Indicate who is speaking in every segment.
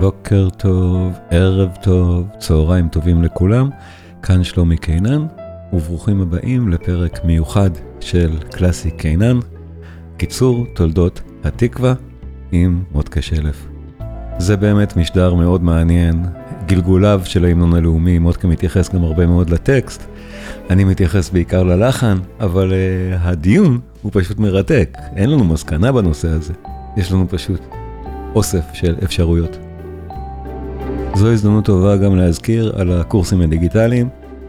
Speaker 1: בוקר טוב, ערב טוב, צהריים טובים לכולם, כאן שלומי קינן, וברוכים הבאים לפרק מיוחד של קלאסי קינן, קיצור תולדות התקווה עם מודקה שלף. זה באמת משדר מאוד מעניין, גלגוליו של ההמנון הלאומי, מודקה מתייחס גם הרבה מאוד לטקסט, אני מתייחס בעיקר ללחן, אבל uh, הדיון הוא פשוט מרתק, אין לנו מסקנה בנושא הזה, יש לנו פשוט אוסף של אפשרויות. זו הזדמנות טובה גם להזכיר על הקורסים הדיגיטליים,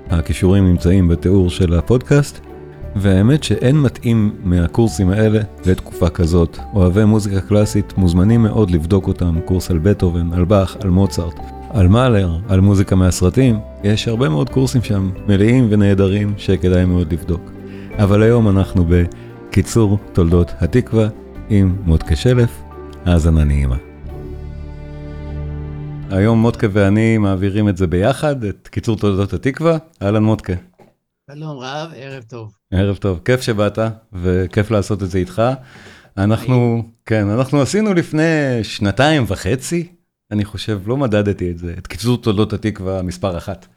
Speaker 1: הכישורים נמצאים בתיאור של הפודקאסט, והאמת שאין מתאים מהקורסים האלה לתקופה כזאת. אוהבי מוזיקה קלאסית מוזמנים מאוד לבדוק אותם, קורס על בטהובן, על באך, על מוצרט, על מאלר, על מוזיקה מהסרטים, יש הרבה מאוד קורסים שם מלאים ונהדרים שכדאי מאוד לבדוק. אבל היום אנחנו בקיצור תולדות התקווה עם מודקה שלף, האזנה נעימה. היום מודקה ואני מעבירים את זה ביחד, את קיצור תולדות התקווה. אהלן מודקה.
Speaker 2: שלום רב, ערב טוב.
Speaker 1: ערב טוב, כיף שבאת וכיף לעשות את זה איתך. אנחנו, כן, אנחנו עשינו לפני שנתיים וחצי, אני חושב, לא מדדתי את זה, את קיצור תולדות התקווה מספר אחת.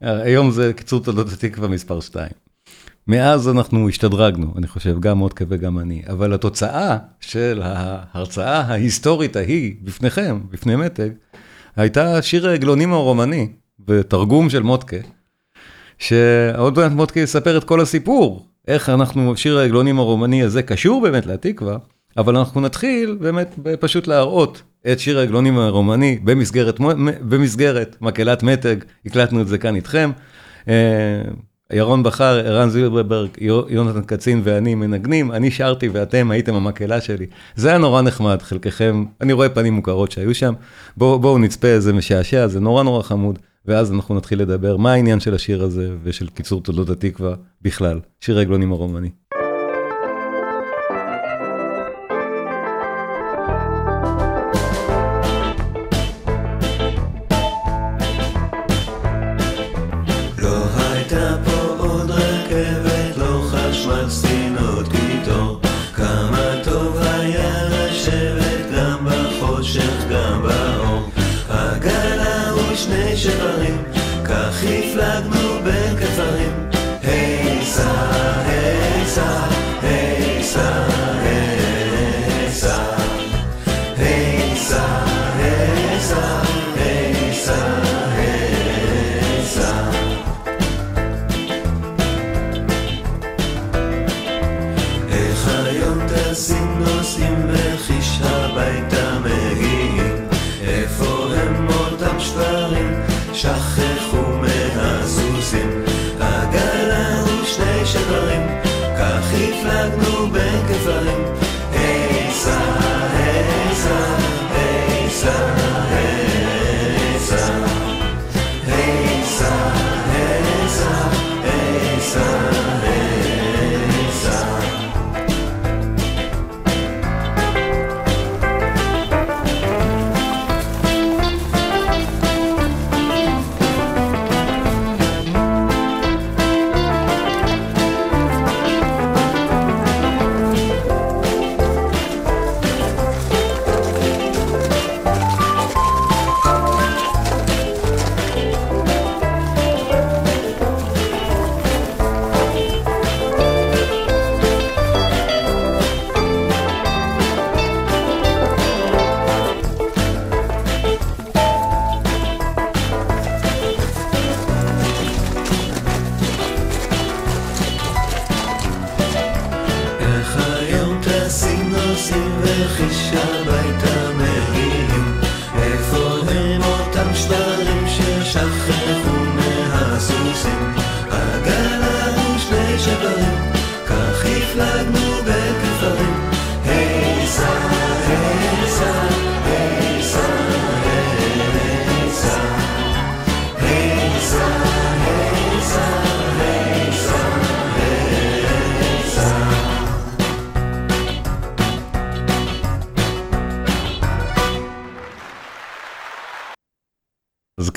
Speaker 1: היום זה קיצור תולדות התקווה מספר שתיים. מאז אנחנו השתדרגנו, אני חושב, גם מודקה וגם אני, אבל התוצאה של ההרצאה ההיסטורית ההיא בפניכם, בפני מתג, הייתה שיר עגלונים הרומני, בתרגום של מודקה, שעוד מעט מודקה יספר את כל הסיפור, איך אנחנו, שיר העגלונים הרומני הזה קשור באמת לתקווה, אבל אנחנו נתחיל באמת פשוט להראות את שיר העגלונים הרומני במסגרת, במסגרת מקהלת מתג, הקלטנו את זה כאן איתכם. ירון בכר, ערן זילברברג, יונתן קצין ואני מנגנים, אני שרתי ואתם הייתם המקהלה שלי. זה היה נורא נחמד, חלקכם, אני רואה פנים מוכרות שהיו שם. בואו בוא נצפה, זה משעשע, זה נורא נורא חמוד, ואז אנחנו נתחיל לדבר מה העניין של השיר הזה ושל קיצור תולדות התקווה בכלל, שיר העגלונים הרומני.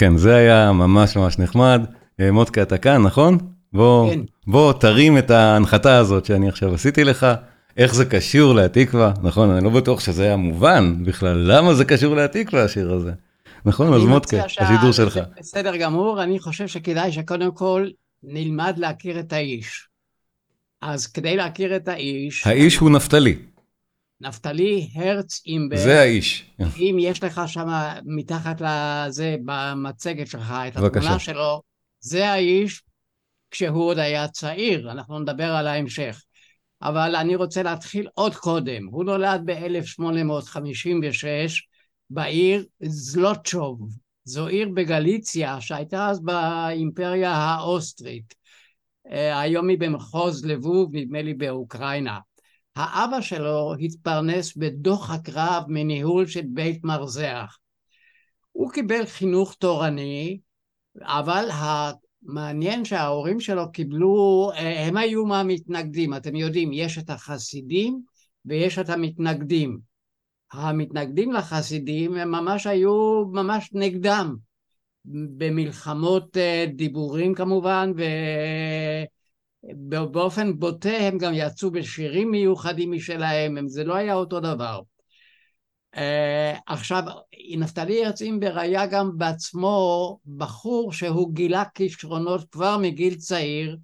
Speaker 1: כן, זה היה ממש ממש נחמד. אה, מודקה, אתה כאן, נכון? בוא, כן. בוא תרים את ההנחתה הזאת שאני עכשיו עשיתי לך, איך זה קשור להתקווה, נכון? אני לא בטוח שזה היה מובן בכלל, למה זה קשור להתקווה השיר הזה. נכון, אז מודקה, השידור שלך.
Speaker 2: בסדר גמור, אני חושב שכדאי שקודם כל נלמד להכיר את האיש. אז כדי להכיר את האיש...
Speaker 1: האיש הוא נפתלי.
Speaker 2: נפתלי הרץ אימבר.
Speaker 1: זה האיש.
Speaker 2: אם יש לך שם מתחת לזה, במצגת שלך, את התמונה בבקשה. שלו, זה האיש כשהוא עוד היה צעיר, אנחנו נדבר על ההמשך. אבל אני רוצה להתחיל עוד קודם. הוא נולד ב-1856 בעיר זלוטשוב. זו עיר בגליציה שהייתה אז באימפריה האוסטרית. אה, היום היא במחוז לבוב, נדמה לי באוקראינה. האבא שלו התפרנס בדוח הקרב מניהול של בית מרזח. הוא קיבל חינוך תורני, אבל המעניין שההורים שלו קיבלו, הם היו מהמתנגדים, אתם יודעים, יש את החסידים ויש את המתנגדים. המתנגדים לחסידים הם ממש היו ממש נגדם, במלחמות אה, דיבורים כמובן, ובאופן בוטה הם גם יצאו בשירים מיוחדים משלהם, זה לא היה אותו דבר. Uh, עכשיו, נפתלי הרץ אימבר היה גם בעצמו בחור שהוא גילה כישרונות כבר מגיל צעיר,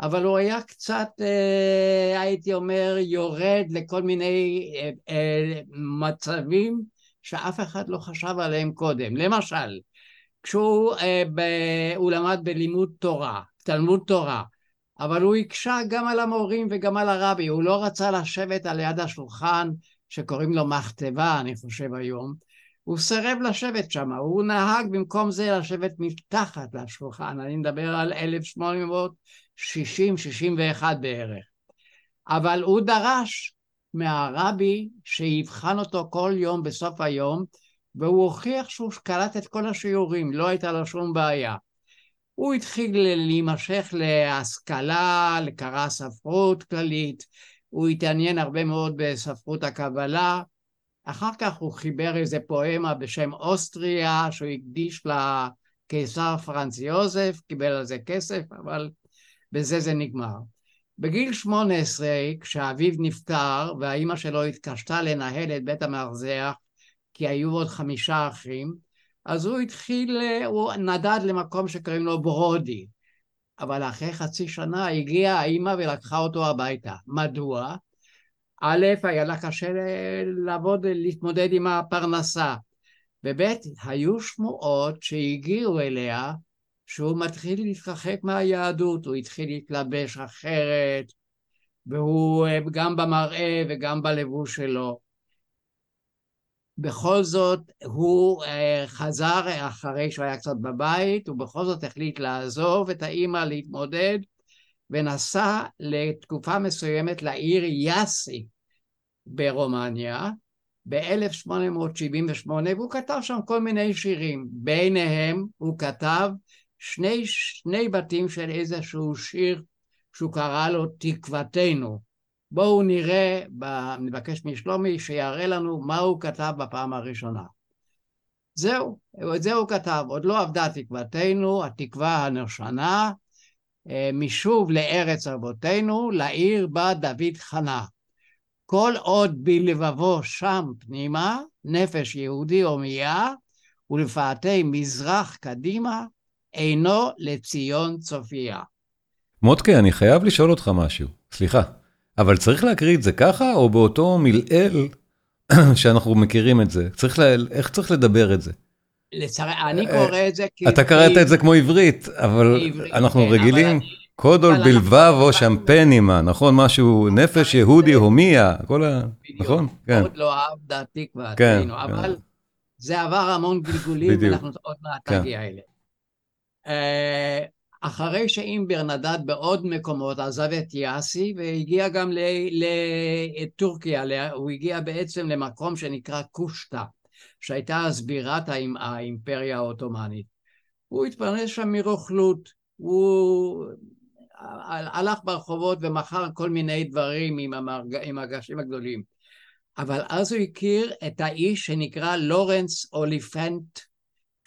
Speaker 2: אבל הוא היה קצת, uh, הייתי אומר, יורד לכל מיני uh, uh, מצבים שאף אחד לא חשב עליהם קודם. למשל, כשהוא ב, למד בלימוד תורה, תלמוד תורה, אבל הוא הקשה גם על המורים וגם על הרבי, הוא לא רצה לשבת על יד השולחן שקוראים לו מכתבה, אני חושב היום, הוא סירב לשבת שם, הוא נהג במקום זה לשבת מתחת לשולחן, אני מדבר על 1860-61 בערך. אבל הוא דרש מהרבי שיבחן אותו כל יום בסוף היום, והוא הוכיח שהוא קלט את כל השיעורים, לא הייתה לו שום בעיה. הוא התחיל להימשך להשכלה, לקרא ספרות כללית, הוא התעניין הרבה מאוד בספרות הקבלה, אחר כך הוא חיבר איזה פואמה בשם אוסטריה שהוא הקדיש לקיסר פרנץ יוזף, קיבל על זה כסף, אבל בזה זה נגמר. בגיל 18, כשאביו נפטר והאימא שלו התקשתה לנהל את בית המרזח, כי היו עוד חמישה אחים, אז הוא התחיל, הוא נדד למקום שקוראים לו ברודי. אבל אחרי חצי שנה הגיעה האימא ולקחה אותו הביתה. מדוע? א', היה לה קשה לעבוד, להתמודד עם הפרנסה, וב', היו שמועות שהגיעו אליה שהוא מתחיל להתרחק מהיהדות, הוא התחיל להתלבש אחרת, והוא גם במראה וגם בלבוש שלו. בכל זאת הוא אה, חזר אחרי שהוא היה קצת בבית, הוא בכל זאת החליט לעזוב את האימא להתמודד ונסע לתקופה מסוימת לעיר יאסי ברומניה ב-1878 והוא כתב שם כל מיני שירים. ביניהם הוא כתב שני, שני בתים של איזשהו שיר שהוא קרא לו תקוותנו. בואו נראה, נבקש משלומי שיראה לנו מה הוא כתב בפעם הראשונה. זהו, את זה הוא כתב, עוד לא עבדה תקוותנו, התקווה הנושנה, אה, משוב לארץ אבותינו, לעיר בה דוד חנה. כל עוד בלבבו שם פנימה, נפש יהודי הומייה, ולפאתי מזרח קדימה, אינו לציון צופיה.
Speaker 1: מודקה, אני חייב לשאול אותך משהו, סליחה. אבל צריך להקריא את זה ככה, או באותו מלעיל שאנחנו מכירים את זה? צריך ל... איך צריך לדבר את זה?
Speaker 2: לצערי, אני אה, קורא את זה
Speaker 1: כ... אתה קראת את זה כמו עברית, אבל אנחנו כן, רגילים, קודול בלבב או שמפנימה, נכון? משהו, נפש יהודי הומיה, כל ה... נכון?
Speaker 2: כן. עוד לא אהב דעתי כבר, כן, אבל זה עבר המון גלגולים, ואנחנו עוד מעט כן. נגיע אליהם. אחרי שאימבר נדד בעוד מקומות, עזב את יאסי והגיע גם לטורקיה, הוא הגיע בעצם למקום שנקרא קושטא, שהייתה אז בירת האימפריה העות'מאנית. הוא התפרנס שם מרוכלות, הוא הלך ברחובות ומכר כל מיני דברים עם, המרג... עם הגשים הגדולים. אבל אז הוא הכיר את האיש שנקרא לורנס אוליפנט,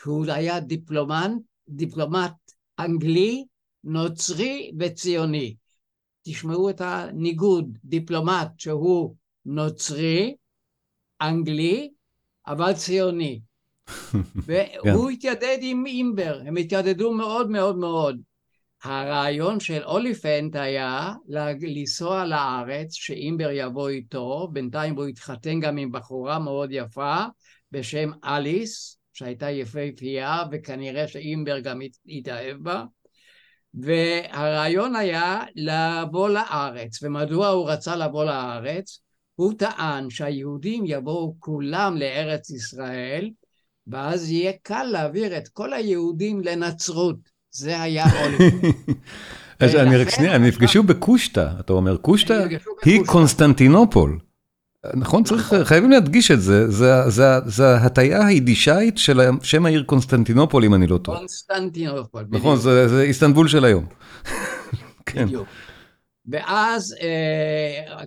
Speaker 2: שהוא היה דיפלומט, דיפלומט אנגלי, נוצרי וציוני. תשמעו את הניגוד, דיפלומט שהוא נוצרי, אנגלי, אבל ציוני. והוא התיידד עם אימבר, הם התיידדו מאוד מאוד מאוד. הרעיון של אוליפנט היה לנסוע לארץ, שאימבר יבוא איתו, בינתיים הוא התחתן גם עם בחורה מאוד יפה בשם אליס, שהייתה יפהפייה, וכנראה שאימבר גם התאהב בה. והרעיון היה לבוא לארץ. ומדוע הוא רצה לבוא לארץ? הוא טען שהיהודים יבואו כולם לארץ ישראל, ואז יהיה קל להעביר את כל היהודים לנצרות. זה היה אוליבר.
Speaker 1: אז אני רק שנייה, הם נפגשו בקושטא, אתה אומר קושטא היא קונסטנטינופול. נכון, צריך, חייבים להדגיש את זה, זה הטיה היידישאית של שם העיר קונסטנטינופול, אם אני לא טועה.
Speaker 2: קונסטנטינופול.
Speaker 1: נכון, זה איסטנבול של היום.
Speaker 2: בדיוק. ואז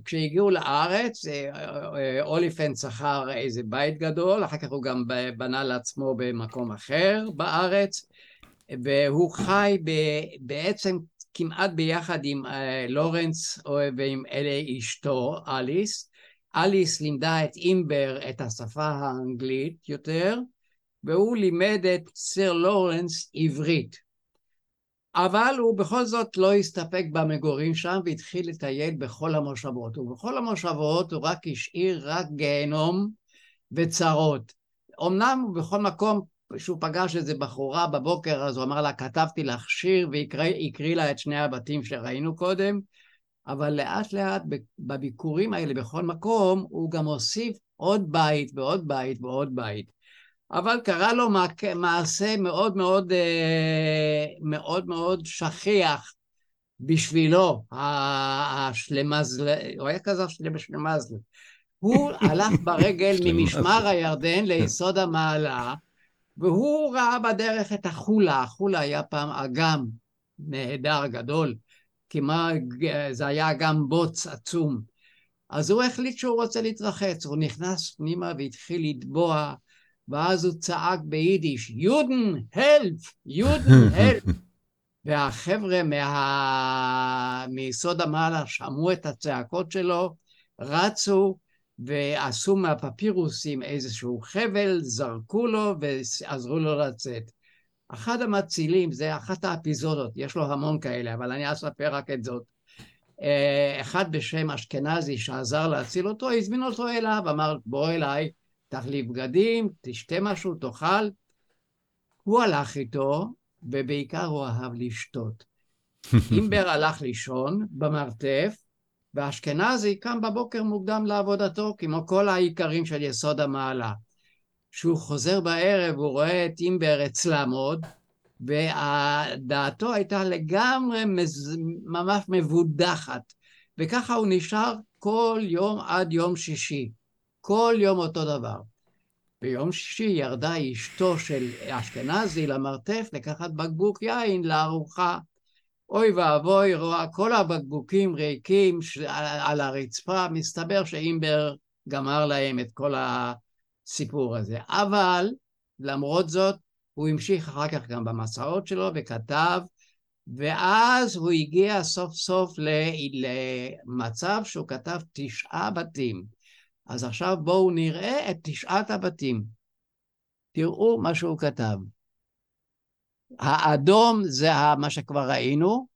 Speaker 2: כשהגיעו לארץ, אוליפנט שכר איזה בית גדול, אחר כך הוא גם בנה לעצמו במקום אחר בארץ, והוא חי בעצם כמעט ביחד עם לורנס ועם אלה אשתו, אליס. אליס לימדה את אימבר את השפה האנגלית יותר, והוא לימד את סר לורנס עברית. אבל הוא בכל זאת לא הסתפק במגורים שם והתחיל לטייל בכל המושבות. ובכל המושבות הוא רק השאיר רק גיהנום וצרות. אמנם בכל מקום שהוא פגש איזה בחורה בבוקר, אז הוא אמר לה, כתבתי לך שיר, והקריא לה את שני הבתים שראינו קודם, אבל לאט לאט בביקורים האלה בכל מקום, הוא גם הוסיף עוד בית ועוד בית ועוד בית. אבל קרה לו מעשה מאוד מאוד אה, מאוד מאוד שכיח בשבילו, השלמזל, הוא היה כזה שלמזל. הוא הלך ברגל ממשמר הירדן ליסוד המעלה, והוא ראה בדרך את החולה, החולה היה פעם אגם נהדר גדול, כמעט זה היה גם בוץ עצום. אז הוא החליט שהוא רוצה להתרחץ, הוא נכנס פנימה והתחיל לטבוע, ואז הוא צעק ביידיש, יודן, הלף, יודן, הלף. והחבר'ה מה... מיסוד המעלה שמעו את הצעקות שלו, רצו ועשו מהפפירוסים איזשהו חבל, זרקו לו ועזרו לו לצאת. אחד המצילים, זה אחת האפיזודות, יש לו המון כאלה, אבל אני אספר רק את זאת. אה, אחד בשם אשכנזי שעזר להציל אותו, הזמין אותו אליו, אמר בוא אליי, תחליף בגדים, תשתה משהו, תאכל. הוא הלך איתו, ובעיקר הוא אהב לשתות. אימבר הלך לישון במרתף, ואשכנזי קם בבוקר מוקדם לעבודתו, כמו כל העיקרים של יסוד המעלה. כשהוא חוזר בערב, הוא רואה את אימבר אצלם עוד, ודעתו הייתה לגמרי מז... ממש מבודחת, וככה הוא נשאר כל יום עד יום שישי. כל יום אותו דבר. ביום שישי ירדה אשתו של אשכנזי למרתף לקחת בקבוק יין לארוחה. אוי ואבוי, רואה כל הבקבוקים ריקים על הרצפה, מסתבר שאימבר גמר להם את כל הסיפור הזה. אבל למרות זאת, הוא המשיך אחר כך גם במסעות שלו וכתב, ואז הוא הגיע סוף סוף למצב שהוא כתב תשעה בתים. אז עכשיו בואו נראה את תשעת הבתים. תראו מה שהוא כתב. האדום זה מה שכבר ראינו,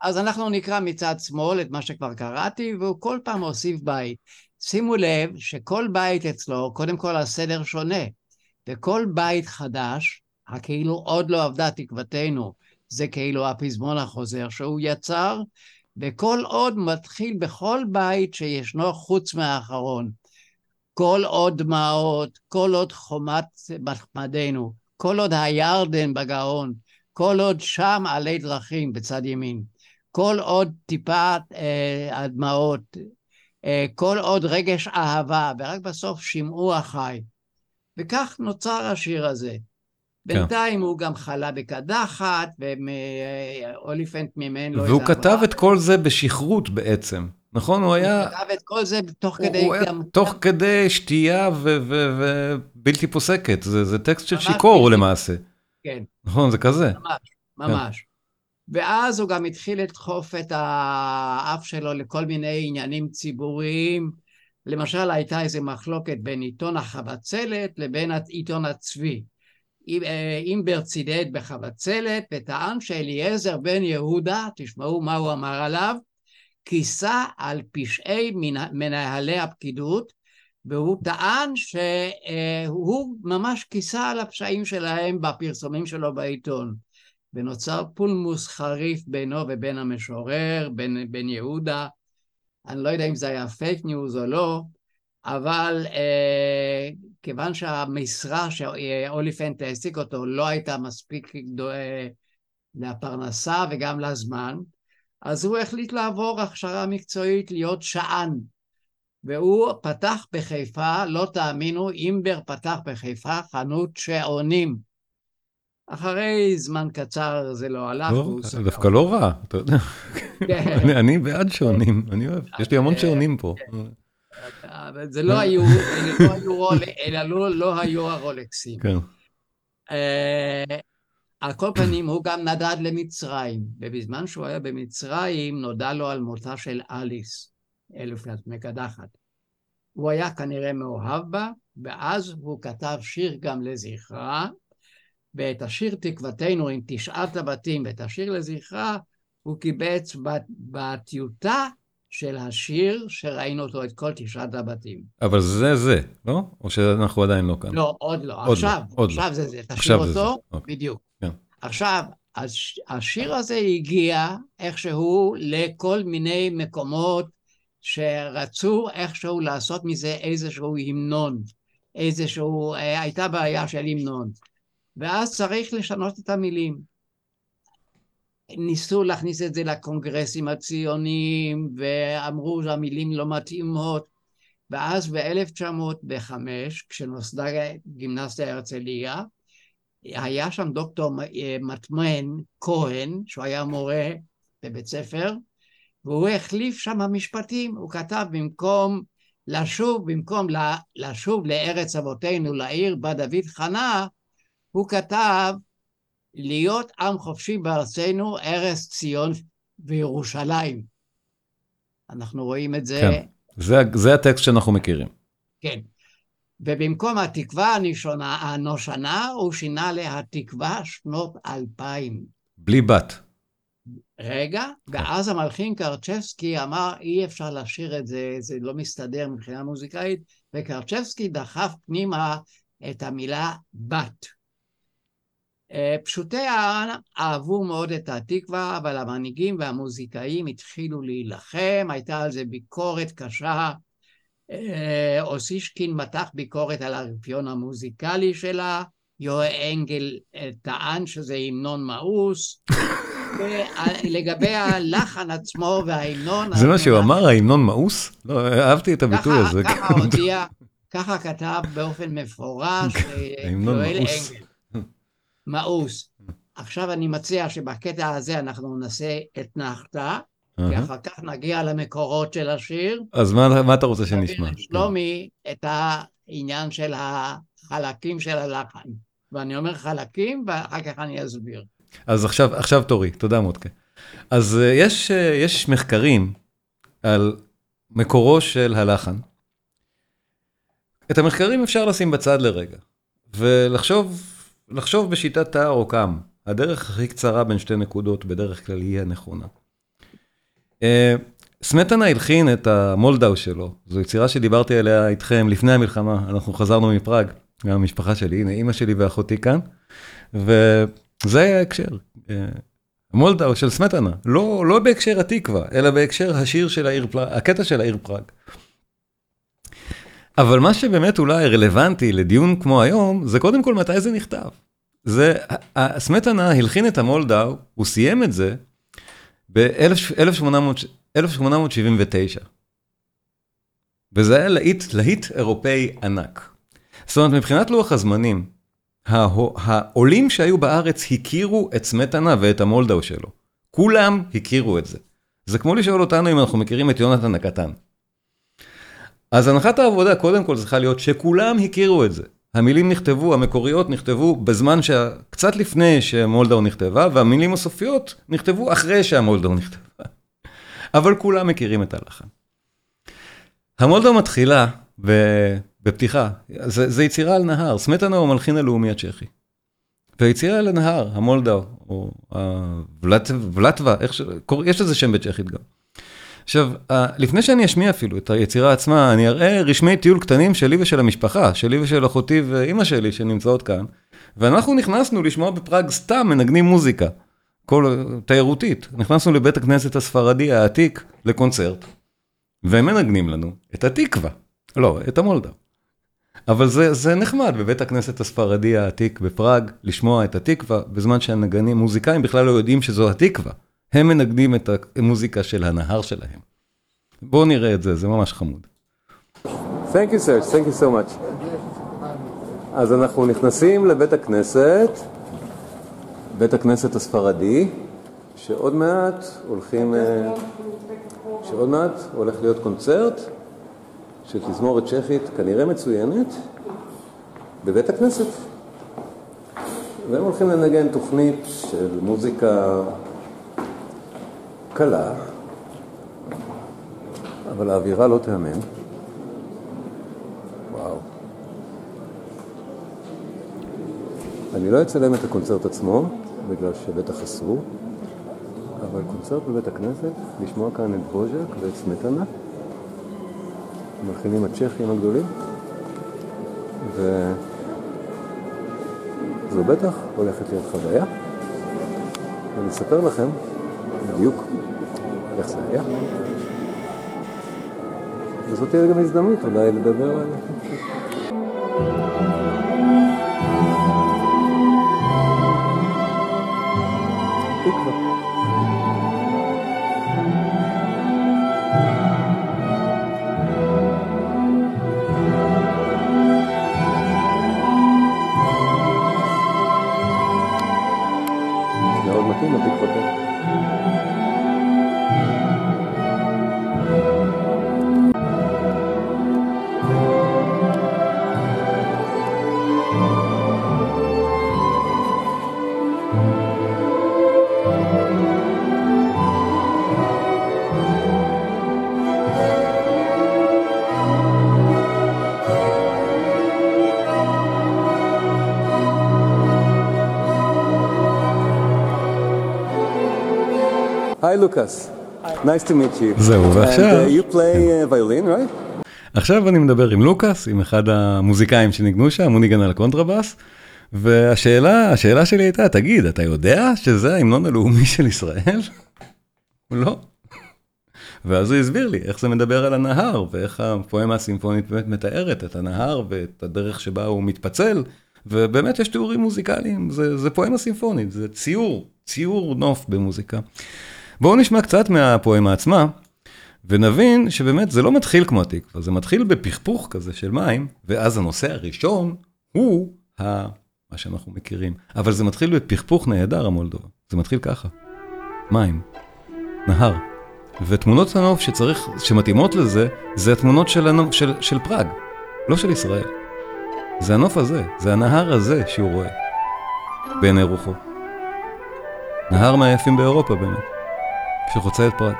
Speaker 2: אז אנחנו נקרא מצד שמאל את מה שכבר קראתי, והוא כל פעם מוסיף בית. שימו לב שכל בית אצלו, קודם כל הסדר שונה, וכל בית חדש, הכאילו עוד לא עבדה תקוותנו, זה כאילו הפזמון החוזר שהוא יצר, וכל עוד מתחיל בכל בית שישנו חוץ מהאחרון. כל עוד דמעות, כל עוד חומת מחמדנו, כל עוד הירדן בגאון, כל עוד שם עלי דרכים בצד ימין, כל עוד טיפת אה, הדמעות, כל עוד רגש אהבה, ורק בסוף שמעו החי. וכך נוצר השיר הזה. כן. בינתיים הוא גם חלה בקדחת, ואוליפנט מימן
Speaker 1: לו והוא כתב את כל זה בשכרות בעצם. נכון? הוא היה...
Speaker 2: הוא כתב את כל זה תוך כדי
Speaker 1: הוא גם... תוך כדי שתייה ובלתי פוסקת. זה, זה טקסט של שיכור. למעשה.
Speaker 2: כן.
Speaker 1: נכון, זה כזה.
Speaker 2: ממש, ממש. ואז הוא גם התחיל לדחוף את האף שלו לכל מיני עניינים ציבוריים, למשל, הייתה איזו מחלוקת בין עיתון החבצלת לבין עיתון הצבי. אימבר צידד בחבצלת וטען שאליעזר בן יהודה, תשמעו מה הוא אמר עליו, כיסה על פשעי מנהלי הפקידות, והוא טען שהוא ממש כיסה על הפשעים שלהם בפרסומים שלו בעיתון. ונוצר פולמוס חריף בינו ובין המשורר, בין, בין יהודה. אני לא יודע אם זה היה פייק ניוז או לא, אבל אה, כיוון שהמשרה שאוליפנט העסיק אותו לא הייתה מספיק אה, לפרנסה וגם לזמן, אז הוא החליט לעבור הכשרה מקצועית להיות שען. והוא פתח בחיפה, לא תאמינו, אימבר פתח בחיפה חנות שעונים. אחרי זמן קצר זה לא הלך.
Speaker 1: לא, דווקא לא רע, אתה יודע. כן. אני בעד שעונים, אני אוהב, יש לי המון כן, שעונים פה.
Speaker 2: כן. זה לא היו, אלה לא, לא היו הרולקסים. כן. אה, על כל פנים, הוא גם נדד למצרים, ובזמן שהוא היה במצרים נודע לו על מותה של אליס, אלף מקדחת. הוא היה כנראה מאוהב בה, ואז הוא כתב שיר גם לזכרה, ואת השיר תקוותנו עם תשעת הבתים ואת השיר לזכרה, הוא קיבץ בטיוטה של השיר שראינו אותו את כל תשעת הבתים.
Speaker 1: אבל זה זה, לא? או שאנחנו עדיין לא כאן?
Speaker 2: לא, עוד לא. עוד עכשיו, לא, עוד עכשיו לא. זה זה. תשאיר אותו, זה. אוקיי. בדיוק. כן. עכשיו, השיר הזה הגיע איכשהו לכל מיני מקומות שרצו איכשהו לעשות מזה איזשהו המנון, איזשהו, אה, הייתה בעיה של המנון. ואז צריך לשנות את המילים. ניסו להכניס את זה לקונגרסים הציוניים, ואמרו שהמילים לא מתאימות. ואז ב-1905, כשנוסדה גימנסיה הרצליה, היה שם דוקטור מטמן כהן, שהוא היה מורה בבית ספר, והוא החליף שם משפטים, הוא כתב במקום לשוב, במקום לשוב לארץ אבותינו, לעיר בה דוד חנה, הוא כתב להיות עם חופשי בארצנו, ארץ ציון וירושלים. אנחנו רואים את זה.
Speaker 1: כן, זה, זה הטקסט שאנחנו מכירים.
Speaker 2: כן. ובמקום התקווה הנשונה, הנושנה, הוא שינה להתקווה שנות אלפיים.
Speaker 1: בלי בת.
Speaker 2: רגע, כן. ואז המלחין קרצ'בסקי אמר, אי אפשר לשיר את זה, זה לא מסתדר מבחינה מוזיקאית, וקרצ'בסקי דחף פנימה את המילה בת. אה, פשוטי העם אהבו מאוד את התקווה, אבל המנהיגים והמוזיקאים התחילו להילחם, הייתה על זה ביקורת קשה. אה, אוסישקין מתח ביקורת על הרפיון המוזיקלי שלה, יואל אנגל אה, טען שזה המנון מאוס. לגבי הלחן עצמו וההמנון...
Speaker 1: זה מה שהוא אמר, ההמנון מאוס? לא, אהבתי את הביטוי הזה.
Speaker 2: ככה הודיע, ככה כתב באופן מפורש יואל אנגל. מאוס. עכשיו אני מציע שבקטע הזה אנחנו נעשה אתנחתא, כי אחר כך נגיע למקורות של השיר.
Speaker 1: אז מה, מה אתה רוצה שנשמע?
Speaker 2: שלומי את העניין של החלקים של הלחן. ואני אומר חלקים, ואחר כך אני אסביר.
Speaker 1: אז עכשיו, עכשיו תורי, תודה מותקה. אז uh, יש, uh, יש מחקרים על מקורו של הלחן. את המחקרים אפשר לשים בצד לרגע, ולחשוב לחשוב בשיטת תא או קם. הדרך הכי קצרה בין שתי נקודות בדרך כלל היא הנכונה. אה, סמטנה הלחין את המולדאו שלו, זו יצירה שדיברתי עליה איתכם לפני המלחמה, אנחנו חזרנו מפראג, גם המשפחה שלי, הנה אימא שלי ואחותי כאן, וזה היה ההקשר. אה, מולדאו של סמטנה, לא, לא בהקשר התקווה, אלא בהקשר השיר של העיר פראג, הקטע של העיר פראג. אבל מה שבאמת אולי רלוונטי לדיון כמו היום, זה קודם כל מתי זה נכתב. זה, סמטנה הלחין את המולדאו, הוא סיים את זה ב-1879. וזה היה להיט, להיט אירופאי ענק. זאת אומרת, מבחינת לוח הזמנים, העולים שהיו בארץ הכירו את סמטנה ואת המולדאו שלו. כולם הכירו את זה. זה כמו לשאול אותנו אם אנחנו מכירים את יונתן הקטן. אז הנחת העבודה קודם כל צריכה להיות שכולם הכירו את זה. המילים נכתבו, המקוריות נכתבו בזמן שקצת לפני שמולדאו נכתבה, והמילים הסופיות נכתבו אחרי שהמולדאו נכתבה. אבל כולם מכירים את הלחן. המולדו מתחילה בפתיחה, זה, זה יצירה על נהר, סמטנה הוא המלחין הלאומי הצ'כי. ויצירה על הנהר, המולדאו, או הוולטווה, יש לזה שם בצ'כית גם. עכשיו, לפני שאני אשמיע אפילו את היצירה עצמה, אני אראה רשמי טיול קטנים שלי ושל המשפחה, שלי ושל אחותי ואימא שלי שנמצאות כאן, ואנחנו נכנסנו לשמוע בפראג סתם מנגנים מוזיקה, כל תיירותית. נכנסנו לבית הכנסת הספרדי העתיק לקונצרט, והם מנגנים לנו את התקווה, לא, את המולדאו. אבל זה, זה נחמד בבית הכנסת הספרדי העתיק בפראג, לשמוע את התקווה, בזמן שהנגנים, מוזיקאים בכלל לא יודעים שזו התקווה. הם מנגנים את המוזיקה של הנהר שלהם. בואו נראה את זה, זה ממש חמוד. Thank you, sir. Thank you so much. אז אנחנו נכנסים לבית הכנסת, בית הכנסת הספרדי, שעוד מעט הולכים, אה, שעוד מעט הולך להיות קונצרט של תזמורת צ'כית כנראה מצוינת בבית הכנסת. והם הולכים לנגן תוכנית של מוזיקה קלה, אבל האווירה לא תיאמן. וואו. אני לא אצלם את הקונצרט עצמו, בגלל שבטח אסור, אבל קונצרט בבית הכנסת, לשמוע כאן את בוז'ק ואת סמטנה, המלחינים הצ'כים הגדולים, וזו בטח הולכת להיות חוויה. ואני אספר לכם בדיוק איך זה היה. וזאת תהיה גם הזדמנות אולי לדבר על... היי לוקאס, nice to meet you. זהו, ועכשיו... And, uh, you play uh, violin, right? עכשיו אני מדבר עם לוקאס, עם אחד המוזיקאים שניגנו שם, הוא ניגן על הקונטרבאס, והשאלה, השאלה שלי הייתה, תגיד, אתה יודע שזה ההמנון הלאומי של ישראל? לא. ואז הוא הסביר לי איך זה מדבר על הנהר, ואיך הפואמה הסימפונית באמת מתארת את הנהר ואת הדרך שבה הוא מתפצל, ובאמת יש תיאורים מוזיקליים, זה, זה פואמה סימפונית, זה ציור, ציור נוף במוזיקה. בואו נשמע קצת מהפואמה עצמה, ונבין שבאמת זה לא מתחיל כמו התקווה, זה מתחיל בפכפוך כזה של מים, ואז הנושא הראשון הוא ה... מה שאנחנו מכירים. אבל זה מתחיל בפכפוך נהדר המולדובה, זה מתחיל ככה. מים, נהר. ותמונות הנוף שצריך, שמתאימות לזה, זה התמונות של, הנוף, של, של פראג, לא של ישראל. זה הנוף הזה, זה הנהר הזה שהוא רואה, בעיני רוחו. נהר מהיפים באירופה באמת. שחוצה את פראג.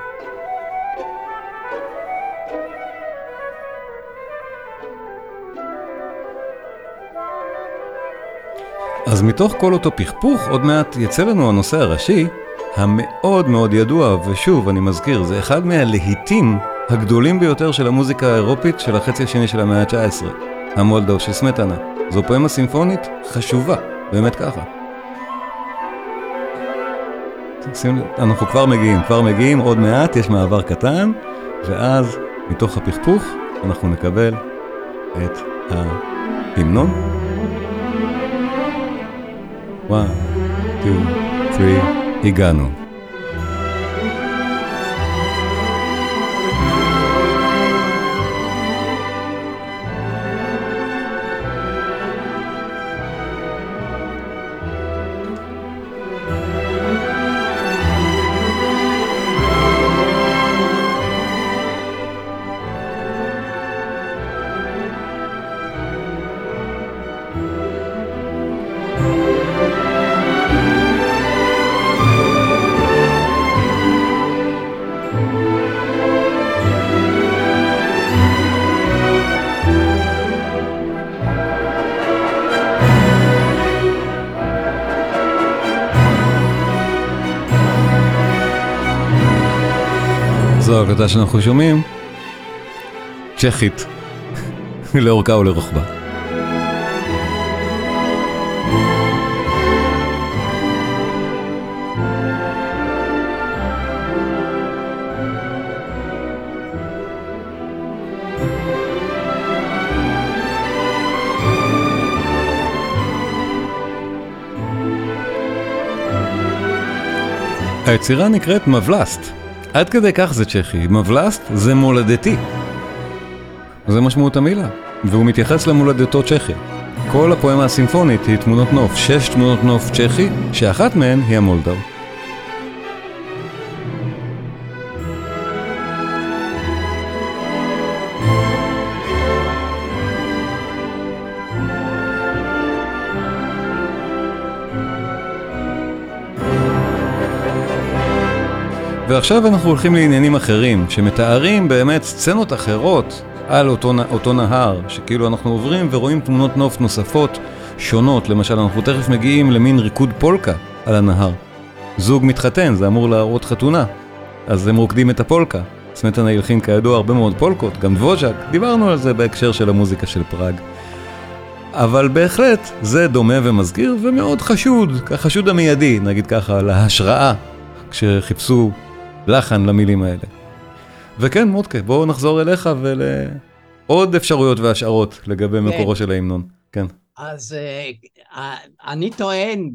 Speaker 1: אז מתוך כל אותו פכפוך, עוד מעט יצא לנו הנושא הראשי, המאוד מאוד ידוע, ושוב, אני מזכיר, זה אחד מהלהיטים הגדולים ביותר של המוזיקה האירופית של החצי השני של המאה ה-19, המולדו של סמטנה. זו פואמה סימפונית חשובה, באמת ככה. אנחנו כבר מגיעים, כבר מגיעים, עוד מעט יש מעבר קטן, ואז מתוך הפכפוך אנחנו נקבל את ההמנון. 1, 2, 3, הגענו. ההקלטה שאנחנו שומעים, צ'כית, לאורכה ולרוחבה. היצירה נקראת מבלסט. עד כדי כך זה צ'כי, מבלסט זה מולדתי. זה משמעות המילה, והוא מתייחס למולדתו צ'כיה. כל הפואמה הסימפונית היא תמונות נוף, שש תמונות נוף צ'כי, שאחת מהן היא המולדאו. ועכשיו אנחנו הולכים לעניינים אחרים, שמתארים באמת סצנות אחרות על אותו, אותו נהר, שכאילו אנחנו עוברים ורואים תמונות נוף נוספות שונות, למשל אנחנו תכף מגיעים למין ריקוד פולקה על הנהר. זוג מתחתן, זה אמור להראות חתונה, אז הם רוקדים את הפולקה. סמטנה הלחין כידוע הרבה מאוד פולקות, גם דבוז'ק, דיברנו על זה בהקשר של המוזיקה של פראג. אבל בהחלט זה דומה ומזכיר ומאוד חשוד, החשוד המיידי, נגיד ככה, להשראה, כשחיפשו לחן למילים האלה. וכן, מוטקה, בואו נחזור אליך ולעוד אפשרויות והשערות לגבי כן. מקורו של ההמנון. כן.
Speaker 2: אז uh, אני טוען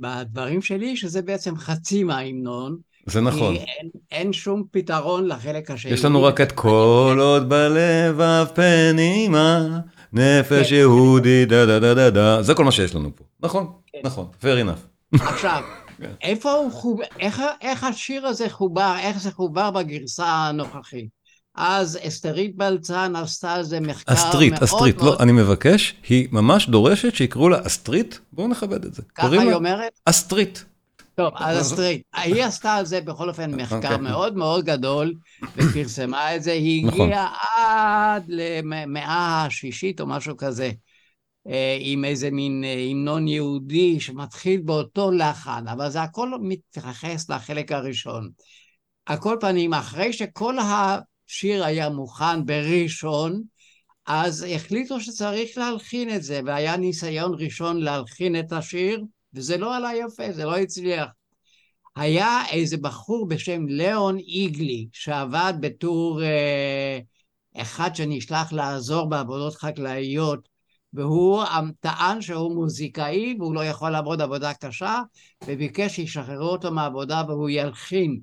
Speaker 2: בדברים שלי שזה בעצם חצי מההמנון.
Speaker 1: זה נכון.
Speaker 2: אין, אין שום פתרון לחלק השני.
Speaker 1: יש לנו רק את כל עוד בלבב פנימה, נפש כן. יהודי דה דה דה דה דה, זה כל מה שיש לנו פה. נכון, כן. נכון, fair enough.
Speaker 2: עכשיו, כן. איפה הוא חובר, איך, איך השיר הזה חובר, איך זה חובר בגרסה הנוכחית? אז אסתרית בלצן עשתה על זה מחקר
Speaker 1: אסטרית, מאוד אסטרית, לא, מאוד... לא, אני מבקש, היא ממש דורשת שיקראו לה אסטרית, בואו נכבד את זה.
Speaker 2: ככה היא לה... אומרת?
Speaker 1: אסטרית.
Speaker 2: טוב, אז אסטרית. היא עשתה על זה בכל אופן מחקר. אוקיי. מאוד מאוד גדול, ופרסמה את זה, היא נכון. הגיעה עד למאה השישית או משהו כזה. אה, עם איזה מין אה, המנון יהודי שמתחיל באותו לחן, אבל זה הכל מתייחס לחלק הראשון. על כל פנים, אחרי שכל השיר היה מוכן בראשון, אז החליטו שצריך להלחין את זה, והיה ניסיון ראשון להלחין את השיר, וזה לא עלה יפה, זה לא הצליח. היה איזה בחור בשם ליאון איגלי, שעבד בתור אה, אחד שנשלח לעזור בעבודות חקלאיות והוא טען שהוא מוזיקאי והוא לא יכול לעבוד עבודה קשה וביקש שישחררו אותו מהעבודה והוא ילחין.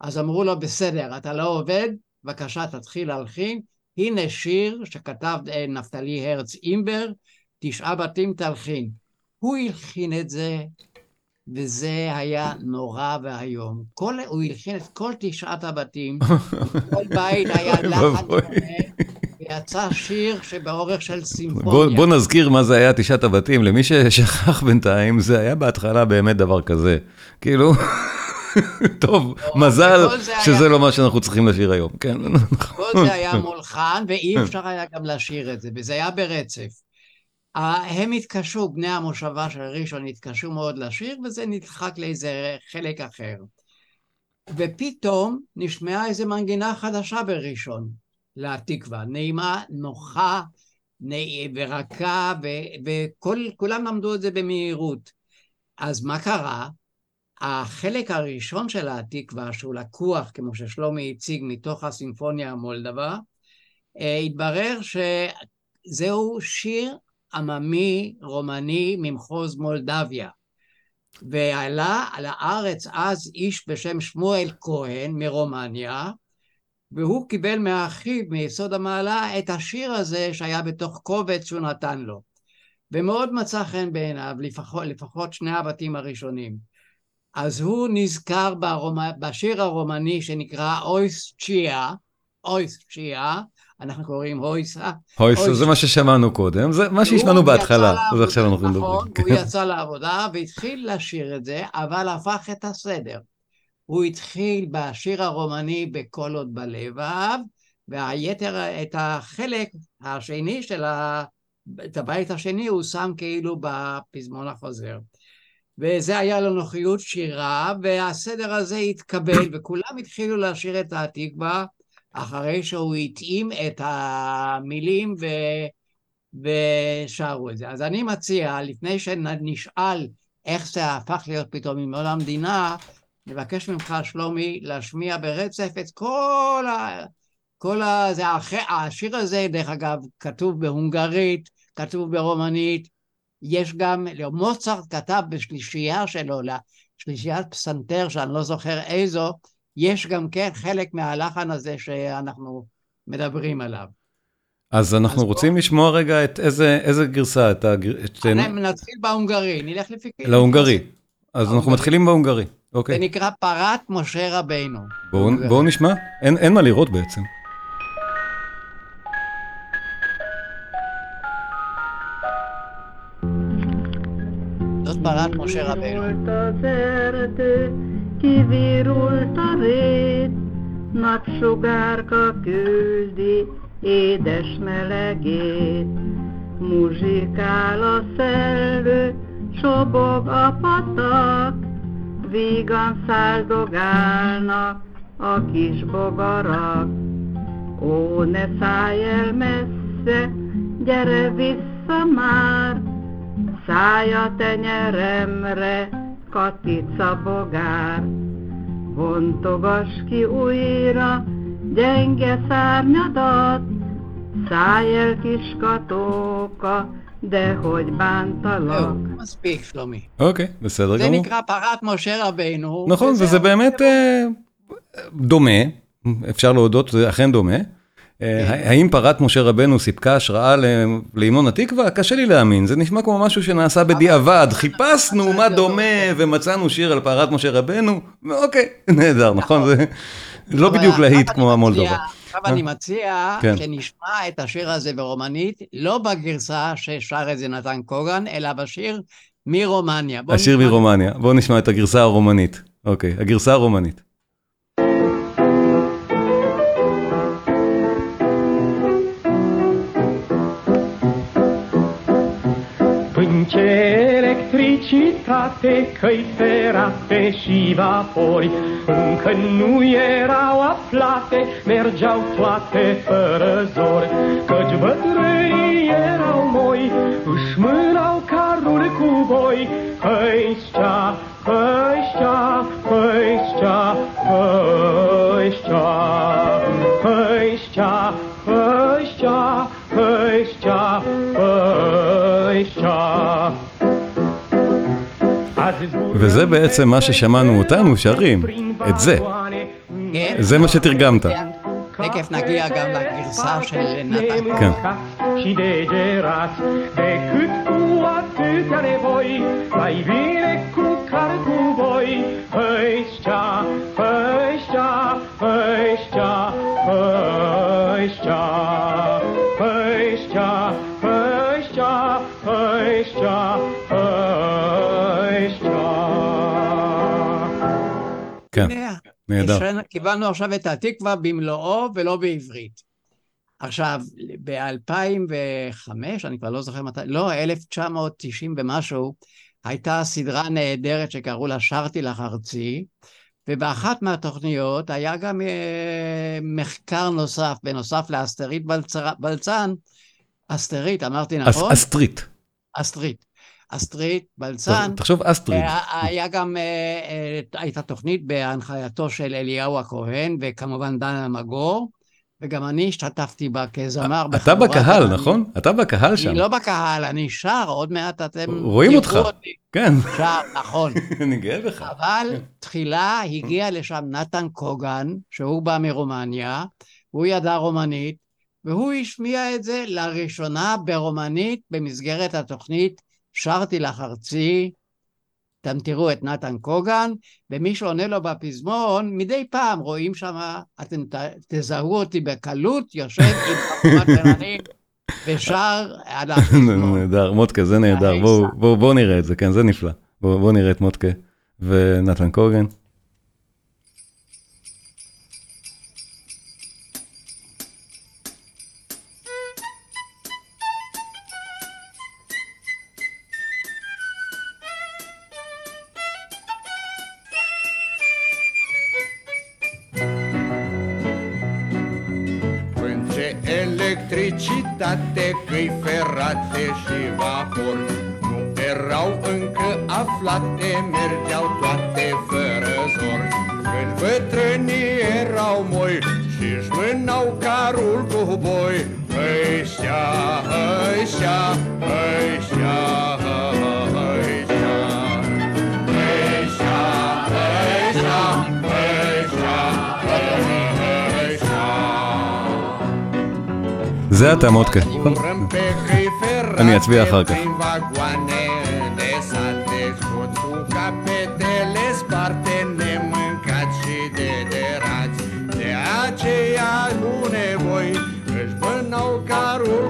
Speaker 2: אז אמרו לו בסדר, אתה לא עובד, בבקשה תתחיל להלחין. הנה שיר שכתב אה, נפתלי הרץ אימבר, תשעה בתים תלחין. הוא הלחין את זה וזה היה נורא ואיום. כל, הוא הלחין את כל תשעת הבתים, כל בית היה לחץ יצא שיר שבאורך של סימפוניה. בוא,
Speaker 1: בוא נזכיר מה זה היה תשעת הבתים, למי ששכח בינתיים, זה היה בהתחלה באמת דבר כזה. כאילו, טוב, לא, מזל שזה היה... לא מה שאנחנו צריכים לשיר היום, כן.
Speaker 2: כל זה היה מולחן, ואי אפשר היה גם לשיר את זה, וזה היה ברצף. הם התקשו, בני המושבה של ראשון התקשו מאוד לשיר, וזה נדחק לאיזה חלק אחר. ופתאום נשמעה איזו מנגינה חדשה בראשון. לתקווה, נעימה, נוחה ורכה, וכולם למדו את זה במהירות. אז מה קרה? החלק הראשון של התקווה, שהוא לקוח, כמו ששלומי הציג, מתוך הסימפוניה המולדבה, אה, התברר שזהו שיר עממי רומני ממחוז מולדביה. ועלה לארץ אז איש בשם שמואל כהן מרומניה, והוא קיבל מאחיו, מיסוד המעלה, את השיר הזה שהיה בתוך קובץ שהוא נתן לו. ומאוד מצא חן בעיניו, לפחות, לפחות שני הבתים הראשונים. אז הוא נזכר ברומ... בשיר הרומני שנקרא אויס צ'יה, אויס צ'יה, אנחנו קוראים הויסה.
Speaker 1: הויסה, זה מה ששמענו קודם, זה מה שהשמענו בהתחלה, זה עכשיו אנחנו מדברים. נכון,
Speaker 2: הוא כן. יצא לעבודה והתחיל לשיר את זה, אבל הפך את הסדר. הוא התחיל בשיר הרומני בכל עוד בלבב, והיתר, את החלק השני של ה... את הבית השני הוא שם כאילו בפזמון החוזר. וזה היה לו נוחיות שירה, והסדר הזה התקבל, וכולם התחילו לשיר את התקווה, אחרי שהוא התאים את המילים ו... ושרו את זה. אז אני מציע, לפני שנשאל איך זה הפך להיות פתאום עם עול המדינה, נבקש ממך, שלומי, להשמיע ברצף את כל ה... כל ה... זה הח... השיר הזה, דרך אגב, כתוב בהונגרית, כתוב ברומנית, יש גם, מוצרט כתב בשלישייה שלו, לשלישיית פסנתר, שאני לא זוכר איזו, יש גם כן חלק מהלחן הזה שאנחנו מדברים עליו.
Speaker 1: אז אנחנו אז רוצים בוא... לשמוע רגע את איזה, איזה גרסה, את הגר...
Speaker 2: אני נתחיל בהונגרי, נלך לפי...
Speaker 1: להונגרי. אז אנחנו מתחילים בהונגרי, אוקיי.
Speaker 2: זה נקרא פרת משה רבינו.
Speaker 1: בואו בוא נשמע, אין, אין מה לראות בעצם.
Speaker 2: זאת פרת משה רבינו.
Speaker 3: kivirulta rét, napsugárka küldi édes melegét. Muzsikál a szellő, sobog a patak, vígan száldogálnak a kis bogarak. Ó, ne szállj el messze, gyere vissza már, szállj a tenyeremre, katica bogár. Bontogass ki újra gyenge szárnyadat, szállj el kis katóka, de hogy bántalak.
Speaker 2: מספיק, שלומי.
Speaker 1: אוקיי, בסדר
Speaker 2: זה
Speaker 1: גמור.
Speaker 2: נקרא פרת משה רבינו.
Speaker 1: נכון, וזה באמת אה, דומה, אפשר להודות, זה אכן דומה. אה,
Speaker 2: כן.
Speaker 1: האם פרת משה רבנו סיפקה השראה ל- להמנון התקווה? קשה לי להאמין, זה נשמע כמו משהו שנעשה בדיעבד. חיפשנו מה דומה ומצאנו שיר על פרת משה רבנו, ואוקיי, נהדר, נכון? זה לא בדיוק להיט כמו המולדובה.
Speaker 2: עכשיו אני מציע
Speaker 1: כן.
Speaker 2: שנשמע את השיר הזה ברומנית, לא בגרסה ששר את זה נתן קוגן, אלא בשיר מרומניה.
Speaker 1: השיר
Speaker 2: נשמע.
Speaker 1: מרומניה, בואו נשמע את הגרסה הרומנית. אוקיי, הגרסה הרומנית.
Speaker 4: Pânce, electricitate, căi ferate și vapori. Încă nu erau aflate, mergeau toate fără zor Căci bătrânii erau moi, își mânau carul cu boi. Hăișcea, hăișcea, hăișcea, hăișcea Hăișcea, hăișcea, hăișcea, hăișcea
Speaker 1: וזה בעצם מה ששמענו אותנו שרים, את זה.
Speaker 2: כן.
Speaker 1: זה מה שתרגמת.
Speaker 2: תכף נגיע גם לגרסה של נתן
Speaker 1: כן.
Speaker 4: Degerați, decât cu
Speaker 1: נהדר.
Speaker 2: קיבלנו עכשיו את התקווה במלואו ולא בעברית. עכשיו, ב-2005, אני כבר לא זוכר מתי, לא, 1990 ומשהו, הייתה סדרה נהדרת שקראו לה שרתי לך ארצי, ובאחת מהתוכניות היה גם אה, מחקר נוסף, בנוסף לאסטרית בלצר, בלצן, אסטרית, אמרתי
Speaker 1: אס-
Speaker 2: נכון?
Speaker 1: אסטרית.
Speaker 2: אסטרית. אסטרית בלצן.
Speaker 1: תחשוב אסטריד.
Speaker 2: אה, היה גם, אה, אה, הייתה תוכנית בהנחייתו של אליהו הכהן, וכמובן דן אלמגור, וגם אני השתתפתי בה כזמר.
Speaker 1: אתה בקהל. נכון? אתה בקהל שם.
Speaker 2: אני לא בקהל, אני שר, עוד מעט אתם...
Speaker 1: רואים אותך. כן,
Speaker 2: שר, נכון.
Speaker 1: אני גאה בך.
Speaker 2: אבל תחילה הגיע לשם נתן קוגן, שהוא בא מרומניה, הוא ידע רומנית, והוא השמיע את זה לראשונה ברומנית במסגרת התוכנית שרתי לך ארצי. אתם תראו את נתן קוגן, ומי שעונה לו בפזמון, מדי פעם רואים שם, אתם ת, תזהו אותי בקלות, יושב עם חבורת תרנים ושר על הפזמון.
Speaker 1: נהדר, מודקה, זה נהדר. בואו נראה את זה, כן, זה נפלא. בואו נראה את מודקה ונתן קוגן.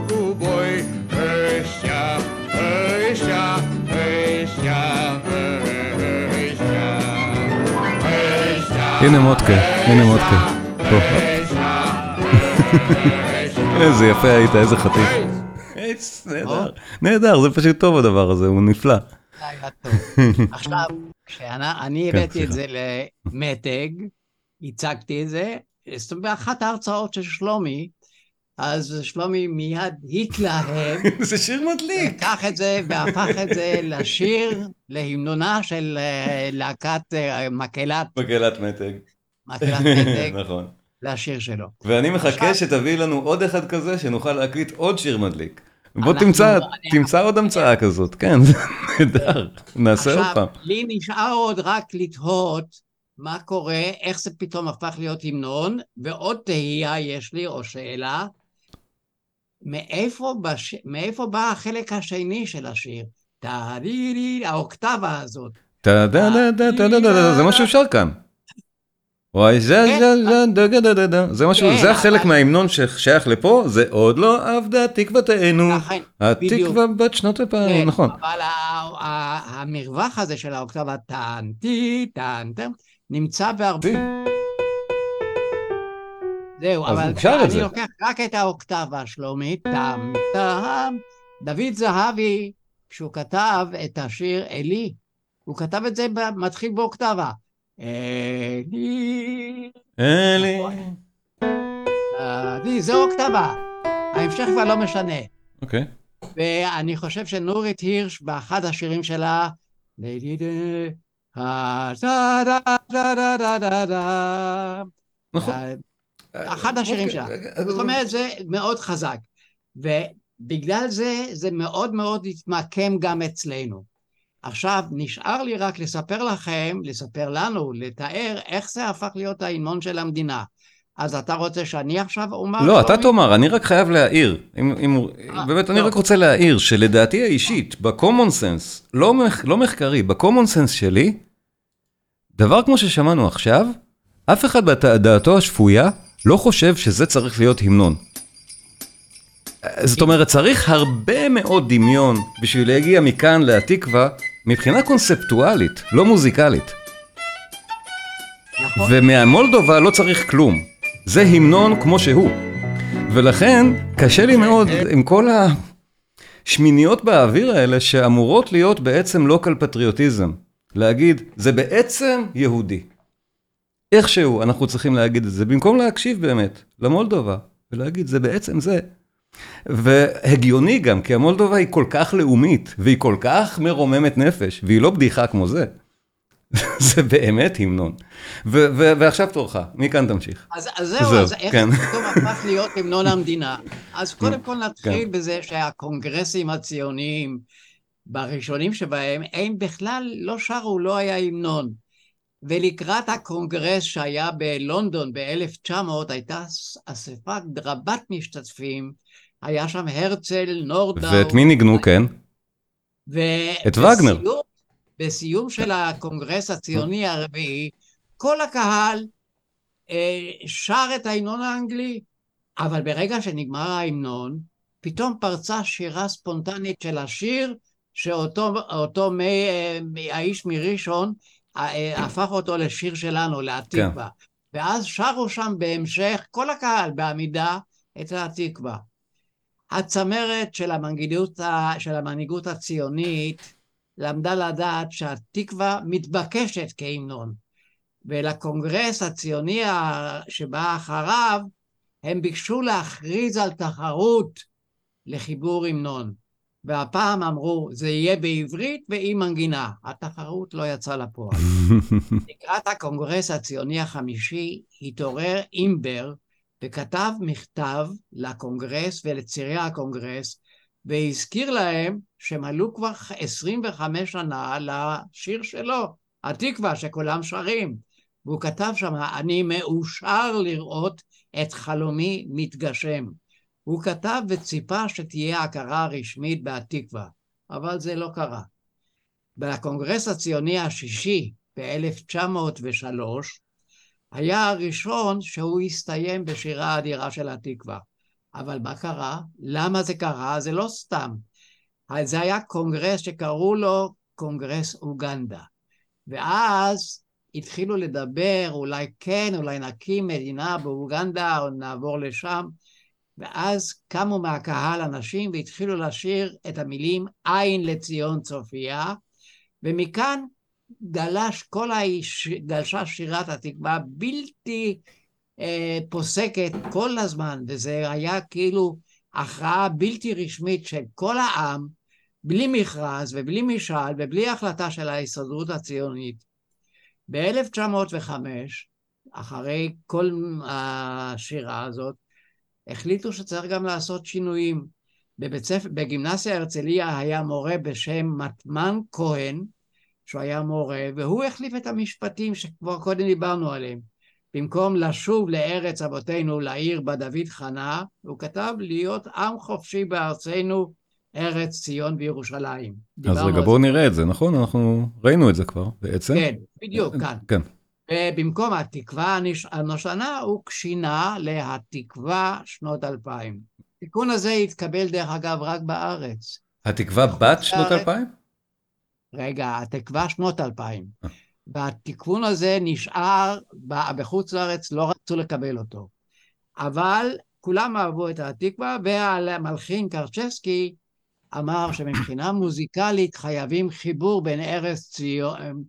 Speaker 5: cu boi. Ăștia, ăștia, ăștia, ăștia, ăștia,
Speaker 1: הנה מודקה, הנה מודקה. איזה יפה היית, איזה חתיך. נהדר, נהדר, זה פשוט טוב הדבר הזה, הוא נפלא.
Speaker 2: עכשיו, כשאני
Speaker 1: כן,
Speaker 2: הבאתי את. זה למתג, הצגתי את זה, זאת אומרת, באחת ההרצאות של שלומי, אז שלומי מיד התלהב,
Speaker 1: זה שיר מדליק.
Speaker 2: לקח את זה והפך את זה לשיר, להמנונה של אה, להקת אה, מקהלת,
Speaker 1: מקהלת מתג.
Speaker 2: מקהלת מתג,
Speaker 1: נכון.
Speaker 2: לשיר שלו.
Speaker 1: ואני מחכה
Speaker 2: עכשיו-
Speaker 1: שתביא לנו עוד אחד כזה, שנוכל להקליט עוד שיר מדליק. בוא תמצא, תמצא עוד המצאה כזאת, כן, זה נהדר. נעשה עוד
Speaker 2: עכשיו,
Speaker 1: פעם.
Speaker 2: לי נשאר עוד רק לתהות מה קורה, איך זה פתאום הפך להיות המנון, ועוד תהייה יש לי, או שאלה, מאיפה, בש... מאיפה בא החלק השני של השיר? טה-די-די, האוקטבה הזאת.
Speaker 1: זה מה שהוא שר כאן. וואי זה
Speaker 2: כן,
Speaker 1: זה זה דה דה דה דה דה, זה משהו,
Speaker 2: כן,
Speaker 1: זה
Speaker 2: אבל-
Speaker 1: מההמנון ששייך לפה, זה עוד לא אבדה תקוותנו,
Speaker 2: בדיוק.
Speaker 1: התקווה בת שנות
Speaker 2: כן,
Speaker 1: אלפיים, נכון.
Speaker 2: אבל המרווח הזה של האוקטבה, טן, טי, טן, טן, נמצא בהרבה... זהו, אבל אני. לוקח רק את האוקטבה, שלומי, טם, טם. דוד זהבי, כשהוא כתב את השיר אלי, הוא כתב את זה, מתחיל באוקטבה. אלי,
Speaker 1: אלי.
Speaker 2: אלי, זה אוקטבה. ההמשך כבר לא משנה.
Speaker 1: אוקיי.
Speaker 2: ואני חושב שנורית הירש, באחד השירים שלה.
Speaker 1: נכון.
Speaker 2: אחד השירים שלה.
Speaker 1: אוקיי.
Speaker 2: זאת אומרת, זה מאוד חזק. ובגלל זה, זה מאוד מאוד התמקם גם אצלנו. עכשיו, נשאר לי רק לספר לכם, לספר לנו, לתאר איך זה הפך להיות ההמנון של המדינה. אז אתה רוצה שאני עכשיו אומר?
Speaker 1: לא, אתה? תאמר, אני רק חייב להעיר. אם, אם,
Speaker 2: אה,
Speaker 1: באמת, אני
Speaker 2: טוב.
Speaker 1: רק רוצה להעיר שלדעתי האישית, בקומון סנס, לא, מח, לא מחקרי, בקומון סנס שלי, דבר כמו ששמענו עכשיו, אף אחד בדעתו השפויה לא חושב שזה צריך להיות המנון. זאת אומרת, צריך הרבה מאוד דמיון בשביל להגיע מכאן להתקווה, מבחינה קונספטואלית, לא מוזיקלית.
Speaker 2: נכון.
Speaker 1: ומהמולדובה לא צריך כלום. זה המנון כמו שהוא. ולכן קשה לי מאוד עם כל השמיניות באוויר האלה שאמורות להיות בעצם לוקל פטריוטיזם. להגיד, זה בעצם יהודי. איכשהו אנחנו צריכים להגיד את זה, במקום להקשיב באמת למולדובה, ולהגיד, זה בעצם זה. והגיוני גם, כי המולדובה היא כל כך לאומית, והיא כל כך מרוממת נפש, והיא לא בדיחה כמו זה. זה באמת המנון. ועכשיו תורך, מכאן תמשיך.
Speaker 2: אז, אז זהו,
Speaker 1: זהו,
Speaker 2: אז איך
Speaker 1: כן.
Speaker 2: פתאום הפך להיות המנון המדינה? אז קודם כל נתחיל
Speaker 1: כן.
Speaker 2: בזה שהקונגרסים הציוניים, בראשונים שבהם, הם בכלל לא שרו, לא היה המנון. ולקראת הקונגרס שהיה בלונדון ב-1900, הייתה אספה רבת משתתפים, היה שם הרצל, נורדאו.
Speaker 1: ואת מי ניגנו, כן? את וגנר.
Speaker 2: ובסיום- בסיום של הקונגרס הציוני הרביעי, כל הקהל אה, שר את ההמנון האנגלי, אבל ברגע שנגמר ההמנון, פתאום פרצה שירה ספונטנית של השיר, שאותו אותו מי, אה, מי- האיש מראשון אה, אה, הפך אותו לשיר שלנו, להתקווה. ואז שרו שם בהמשך, כל הקהל בעמידה, את התקווה. הצמרת של המנהיגות, של המנהיגות הציונית למדה לדעת שהתקווה מתבקשת כהמנון. ולקונגרס הציוני שבא אחריו, הם ביקשו להכריז על תחרות לחיבור המנון. והפעם אמרו, זה יהיה בעברית ועם מנגינה. התחרות לא יצאה לפועל. לקראת הקונגרס הציוני החמישי התעורר אימבר וכתב מכתב לקונגרס ולצירי הקונגרס והזכיר להם שמלאו כבר 25 שנה לשיר שלו, התקווה שכולם שרים. והוא כתב שם, אני מאושר לראות את חלומי מתגשם. הוא כתב וציפה שתהיה הכרה רשמית בהתקווה, אבל זה לא קרה. בקונגרס הציוני השישי ב-1903 היה הראשון שהוא הסתיים בשירה האדירה של התקווה. אבל מה קרה? למה זה קרה? זה לא סתם. זה היה קונגרס שקראו לו קונגרס אוגנדה. ואז התחילו לדבר, אולי כן, אולי נקים מדינה באוגנדה, או נעבור לשם. ואז קמו מהקהל אנשים והתחילו לשיר את המילים עין לציון צופיה, ומכאן גלש כל האיש, גלשה שירת התקווה בלתי אה, פוסקת כל הזמן, וזה היה כאילו הכרעה בלתי רשמית של כל העם, בלי מכרז ובלי משאל ובלי החלטה של ההסתדרות הציונית. ב-1905, אחרי כל השירה הזאת, החליטו שצריך גם לעשות שינויים. בבית ספר, בגימנסיה הרצליה היה מורה בשם מטמן כהן, שהוא היה מורה, והוא החליף את המשפטים שכבר קודם דיברנו עליהם. במקום לשוב לארץ אבותינו, לעיר בה דוד חנה, הוא כתב להיות עם חופשי בארצנו, ארץ ציון וירושלים.
Speaker 1: אז רגע, בואו נראה את זה, נכון? אנחנו ראינו את זה כבר בעצם.
Speaker 2: כן, בדיוק, כאן.
Speaker 1: כן.
Speaker 2: ובמקום התקווה הנושנה, הוא שינה להתקווה שנות אלפיים. התיקון הזה התקבל, דרך אגב, רק בארץ.
Speaker 1: התקווה בת שנות אלפיים?
Speaker 2: רגע, התקווה שנות אלפיים. והתיקון הזה נשאר בחוץ לארץ, לא רצו לקבל אותו. אבל כולם אהבו את התקווה, והמלחין קרצ'בסקי אמר שמבחינה מוזיקלית חייבים חיבור בין ארץ ציון,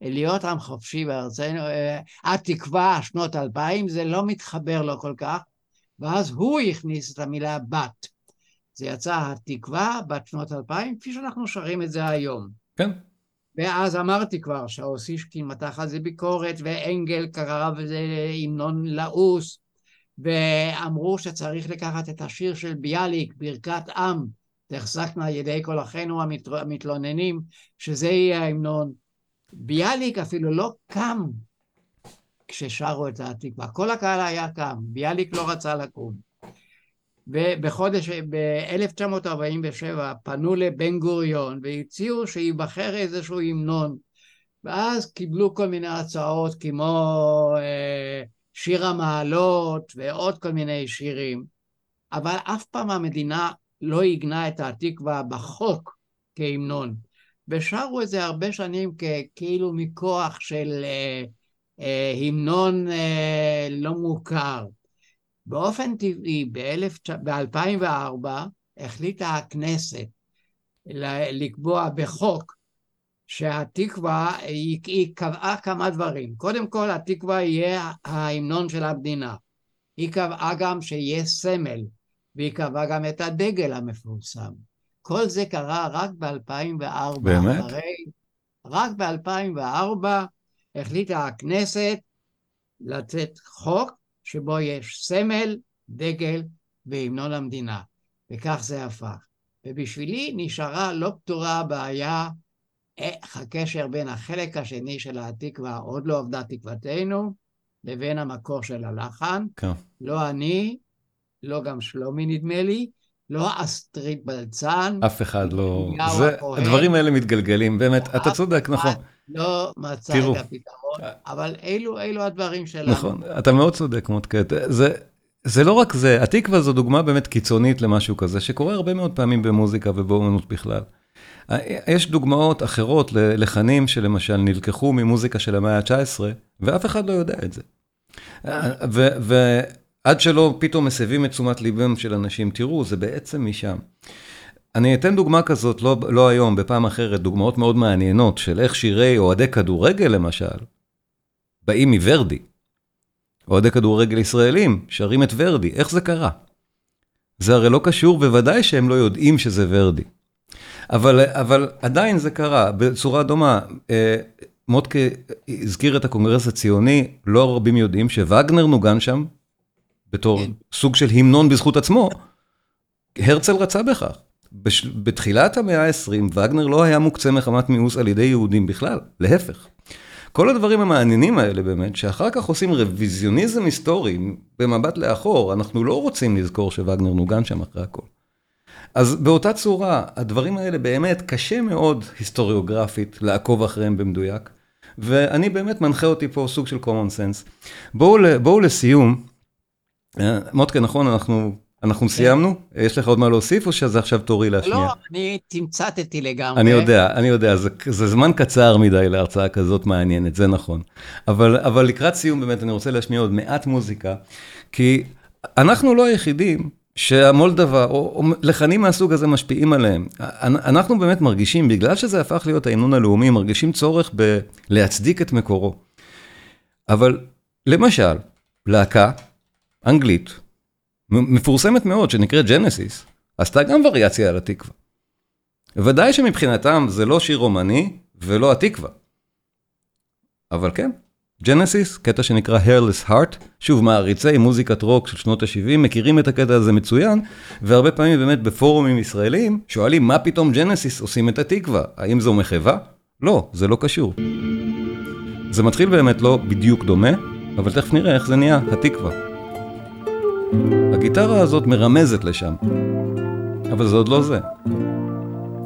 Speaker 2: להיות עם חופשי בארצנו, התקווה שנות אלפיים, זה לא מתחבר לו כל כך, ואז הוא הכניס את המילה בת. זה יצא התקווה בת שנות אלפיים, כפי שאנחנו שרים את זה היום.
Speaker 1: כן.
Speaker 2: ואז אמרתי כבר שהאוסישקין מתח על זה ביקורת, ואנגל קרא לזה המנון לעוס, ואמרו שצריך לקחת את השיר של ביאליק, ברכת עם, תחזקנה ידי כל אחינו המתלוננים, שזה יהיה ההמנון. ביאליק אפילו לא קם כששרו את התקווה, כל הקהל היה קם, ביאליק לא רצה לקום. ובחודש, ב-1947 פנו לבן גוריון והציעו שייבחר איזשהו המנון. ואז קיבלו כל מיני הצעות כמו אה, שיר המעלות ועוד כל מיני שירים. אבל אף פעם המדינה לא עיגנה את התקווה בחוק כהמנון. ושרו את זה הרבה שנים כאילו מכוח של אה, אה, המנון אה, לא מוכר באופן טבעי, ב-2004 החליטה הכנסת לקבוע בחוק שהתקווה, היא, היא קבעה כמה דברים. קודם כל, התקווה יהיה ההמנון של המדינה. היא קבעה גם שיהיה סמל, והיא קבעה גם את הדגל המפורסם. כל זה קרה רק ב-2004.
Speaker 1: באמת?
Speaker 2: אחרי, רק ב-2004 החליטה הכנסת לתת חוק שבו יש סמל, דגל והמנון המדינה, וכך זה הפך. ובשבילי נשארה לא פתורה הבעיה איך הקשר בין החלק השני של התקווה, עוד לא עובדה תקוותנו, לבין המקור של הלחן.
Speaker 1: כן.
Speaker 2: לא אני, לא גם שלומי נדמה לי, לא אסטרית בלצן.
Speaker 1: אף אחד לא... זה, הדברים האלה מתגלגלים, באמת, אתה צודק, נכון.
Speaker 2: לא מצא תראו, את הפתרון, אבל אלו, אלו הדברים שלנו.
Speaker 1: נכון, אתה מאוד צודק, מוטקט. זה, זה לא רק זה, התקווה זו דוגמה באמת קיצונית למשהו כזה, שקורה הרבה מאוד פעמים במוזיקה ובאומנות בכלל. יש דוגמאות אחרות ללחנים שלמשל נלקחו ממוזיקה של המאה ה-19, ואף אחד לא יודע את זה. ועד שלא פתאום מסבים את תשומת ליבם של אנשים, תראו, זה בעצם משם. אני אתן דוגמה כזאת, לא, לא היום, בפעם אחרת, דוגמאות מאוד מעניינות של איך שירי אוהדי כדורגל למשל, באים מוורדי. אוהדי כדורגל ישראלים שרים את ורדי, איך זה קרה? זה הרי לא קשור, בוודאי שהם לא יודעים שזה ורדי. אבל, אבל עדיין זה קרה בצורה דומה. אה, מוטקה הזכיר את הקונגרס הציוני, לא רבים יודעים שווגנר נוגן שם בתור
Speaker 2: כן.
Speaker 1: סוג של המנון בזכות עצמו. הרצל רצה בכך. בש... בתחילת המאה ה-20 וגנר לא היה מוקצה מחמת מיאוס על ידי יהודים בכלל, להפך. כל הדברים המעניינים האלה באמת, שאחר כך עושים רוויזיוניזם היסטורי במבט לאחור, אנחנו לא רוצים לזכור שווגנר נוגן שם אחרי הכל. אז באותה צורה, הדברים האלה באמת קשה מאוד היסטוריוגרפית לעקוב אחריהם במדויק, ואני באמת מנחה אותי פה סוג של common sense. בואו, בואו לסיום, אה, מוטקה, נכון, אנחנו, אנחנו סיימנו? יש לך עוד מה להוסיף, או שזה עכשיו תורי להשמיע?
Speaker 2: לא, אני תמצתתי לגמרי.
Speaker 1: אני יודע, אני יודע, זה, זה זמן קצר מדי להרצאה כזאת מעניינת, זה נכון. אבל, אבל לקראת סיום באמת אני רוצה להשמיע עוד מעט מוזיקה, כי אנחנו לא היחידים שהמולדבה או, או לחנים מהסוג הזה משפיעים עליהם. אנחנו באמת מרגישים, בגלל שזה הפך להיות ההמנון הלאומי, מרגישים צורך בלהצדיק את מקורו. אבל למשל, להקה אנגלית, מפורסמת מאוד, שנקראת ג'נסיס, עשתה גם וריאציה על התקווה. ודאי שמבחינתם זה לא שיר רומני ולא התקווה. אבל כן, ג'נסיס, קטע שנקרא Hairless Heart, שוב מעריצי מוזיקת רוק של שנות ה-70, מכירים את הקטע הזה מצוין, והרבה פעמים באמת בפורומים ישראלים שואלים מה פתאום ג'נסיס עושים את התקווה, האם זו מחווה? לא, זה לא קשור. זה מתחיל באמת לא בדיוק דומה, אבל תכף נראה איך זה נהיה, התקווה. הגיטרה הזאת מרמזת לשם, אבל זה עוד לא זה.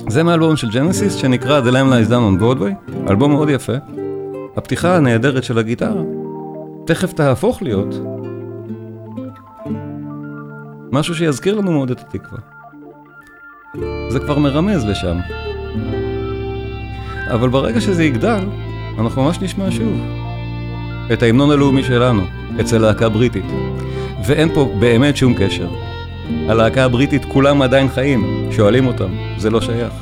Speaker 1: זה מאלבום של ג'נסיס שנקרא The Lamb Lies Down on Broadway, אלבום מאוד יפה. הפתיחה הנהדרת של הגיטרה תכף תהפוך להיות משהו שיזכיר לנו מאוד את התקווה. זה כבר מרמז לשם. אבל ברגע שזה יגדל, אנחנו ממש נשמע שוב את ההמנון הלאומי שלנו, אצל להקה בריטית. ואין פה באמת שום קשר. הלהקה הבריטית כולם עדיין חיים, שואלים אותם, זה לא שייך.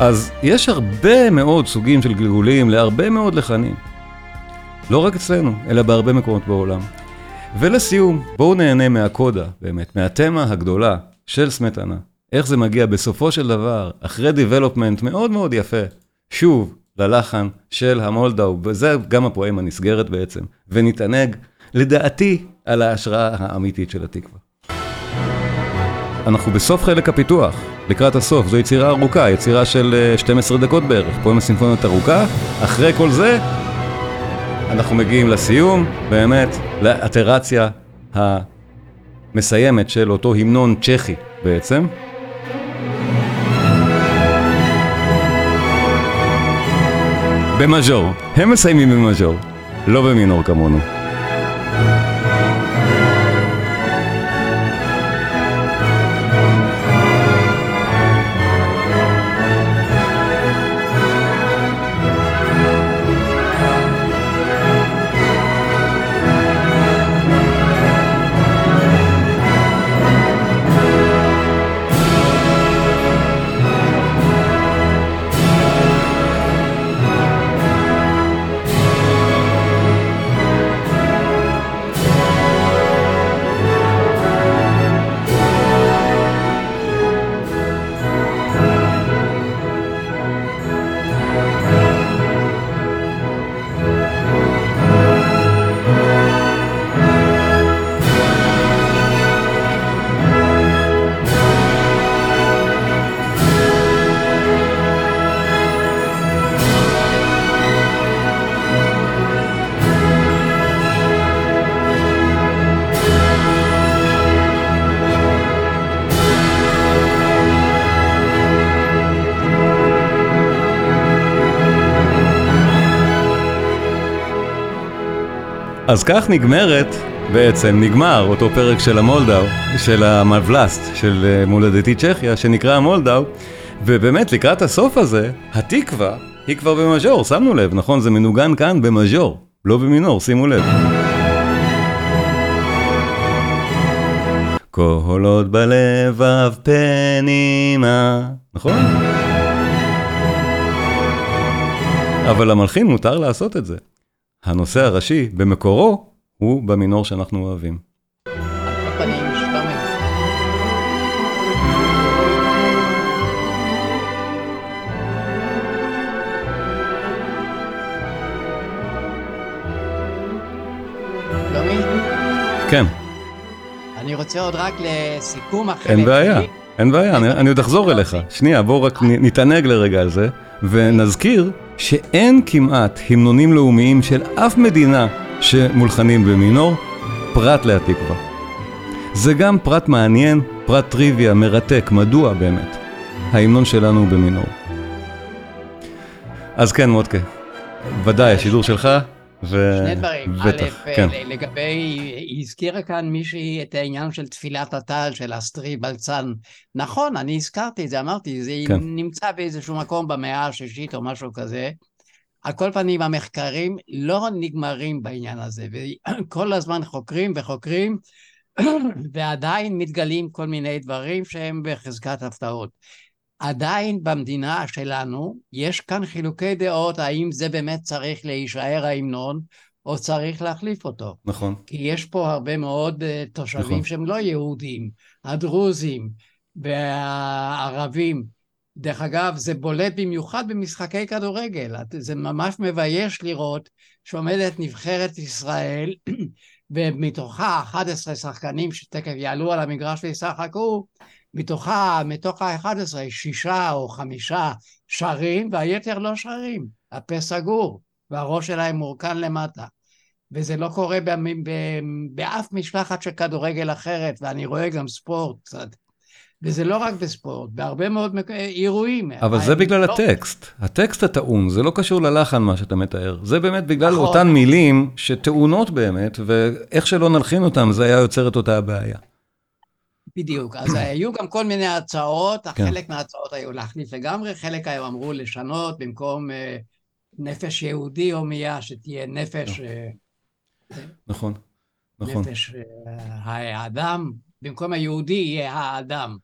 Speaker 1: אז יש הרבה מאוד סוגים של גלגולים להרבה מאוד לחנים. לא רק אצלנו, אלא בהרבה מקומות בעולם. ולסיום, בואו נהנה מהקודה, באמת, מהתמה הגדולה של סמטנה. איך זה מגיע בסופו של דבר, אחרי development מאוד מאוד יפה, שוב ללחן של המולדאו, וזה גם הפואמה נסגרת בעצם, ונתענג, לדעתי, על ההשראה האמיתית של התקווה. אנחנו בסוף חלק הפיתוח, לקראת הסוף, זו יצירה ארוכה, יצירה של 12 דקות בערך, פואמה סימפונית ארוכה, אחרי כל זה, אנחנו מגיעים לסיום, באמת, לאטרציה המסיימת של אותו המנון צ'כי בעצם. במז'ור, הם מסיימים במז'ור, לא במינור כמונו. אז כך נגמרת, בעצם נגמר אותו פרק של המולדאו, של המבלסט, של מולדתי צ'כיה, שנקרא המולדאו, ובאמת לקראת הסוף הזה, התקווה היא כבר במז'ור, שמנו לב, נכון? זה מנוגן כאן במז'ור, לא במינור, שימו לב. קולות בלבב פנימה, נכון? אבל למלחין מותר לעשות את זה. הנושא הראשי, במקורו, הוא במינור שאנחנו אוהבים. כן,
Speaker 2: אני רוצה עוד רק לסיכום החלק
Speaker 1: אין בעיה,
Speaker 2: שלי.
Speaker 1: אין בעיה, אני, עוד אחזור אליך. שנייה, בואו רק נתענג לרגע על זה, ונזכיר שאין כמעט המנונים לאומיים של אף מדינה שמולחנים במינור, פרט להתקווה. זה גם פרט מעניין, פרט טריוויה, מרתק, מדוע באמת? ההמנון שלנו הוא במינור. אז כן, מודקה, ודאי, השידור שלך, ו...
Speaker 2: שני דברים.
Speaker 1: בטח,
Speaker 2: א',
Speaker 1: כן.
Speaker 2: ל- לגבי, היא הזכירה כאן מישהי את העניין של תפילת הטל של אסטרי בלצן. נכון, אני הזכרתי את זה, אמרתי, זה
Speaker 1: כן.
Speaker 2: נמצא באיזשהו מקום במאה השישית או משהו כזה. על כל פנים, המחקרים לא נגמרים בעניין הזה, וכל הזמן חוקרים וחוקרים, ועדיין מתגלים כל מיני דברים שהם בחזקת הפתעות. עדיין במדינה שלנו יש כאן חילוקי דעות האם זה באמת צריך להישאר ההמנון או צריך להחליף אותו.
Speaker 1: נכון,
Speaker 2: כי יש פה הרבה מאוד אה, תושבים
Speaker 1: נכון.
Speaker 2: שהם לא יהודים, הדרוזים והערבים. דרך אגב, זה בולט במיוחד במשחקי כדורגל. זה ממש מבייש לראות שעומדת נבחרת ישראל, ומתוכה 11 שחקנים שתכף יעלו על המגרש וישחקו, מתוכה, מתוך ה-11, שישה או חמישה שרים, והיתר לא שרים. הפה סגור, והראש שלהם מורכן למטה. וזה לא קורה במ- ב- באף משלחת של כדורגל אחרת, ואני רואה גם ספורט קצת. וזה לא רק בספורט, בהרבה מאוד מק- אירועים.
Speaker 1: אבל זה בגלל
Speaker 2: לא-
Speaker 1: הטקסט. הטקסט הטעון, זה לא קשור ללחן מה שאתה מתאר. זה באמת בגלל
Speaker 2: נכון.
Speaker 1: אותן מילים שטעונות באמת, ואיך שלא נלחין אותן, זה היה יוצר את אותה הבעיה.
Speaker 2: בדיוק, אז היו גם כל מיני הצעות,
Speaker 1: כן.
Speaker 2: חלק מההצעות היו להחליף לגמרי, חלק היו אמרו לשנות במקום אה, נפש יהודי הומייה, שתהיה נפש, אה,
Speaker 1: נכון, נכון,
Speaker 2: נפש אה, האדם, במקום היהודי יהיה האדם.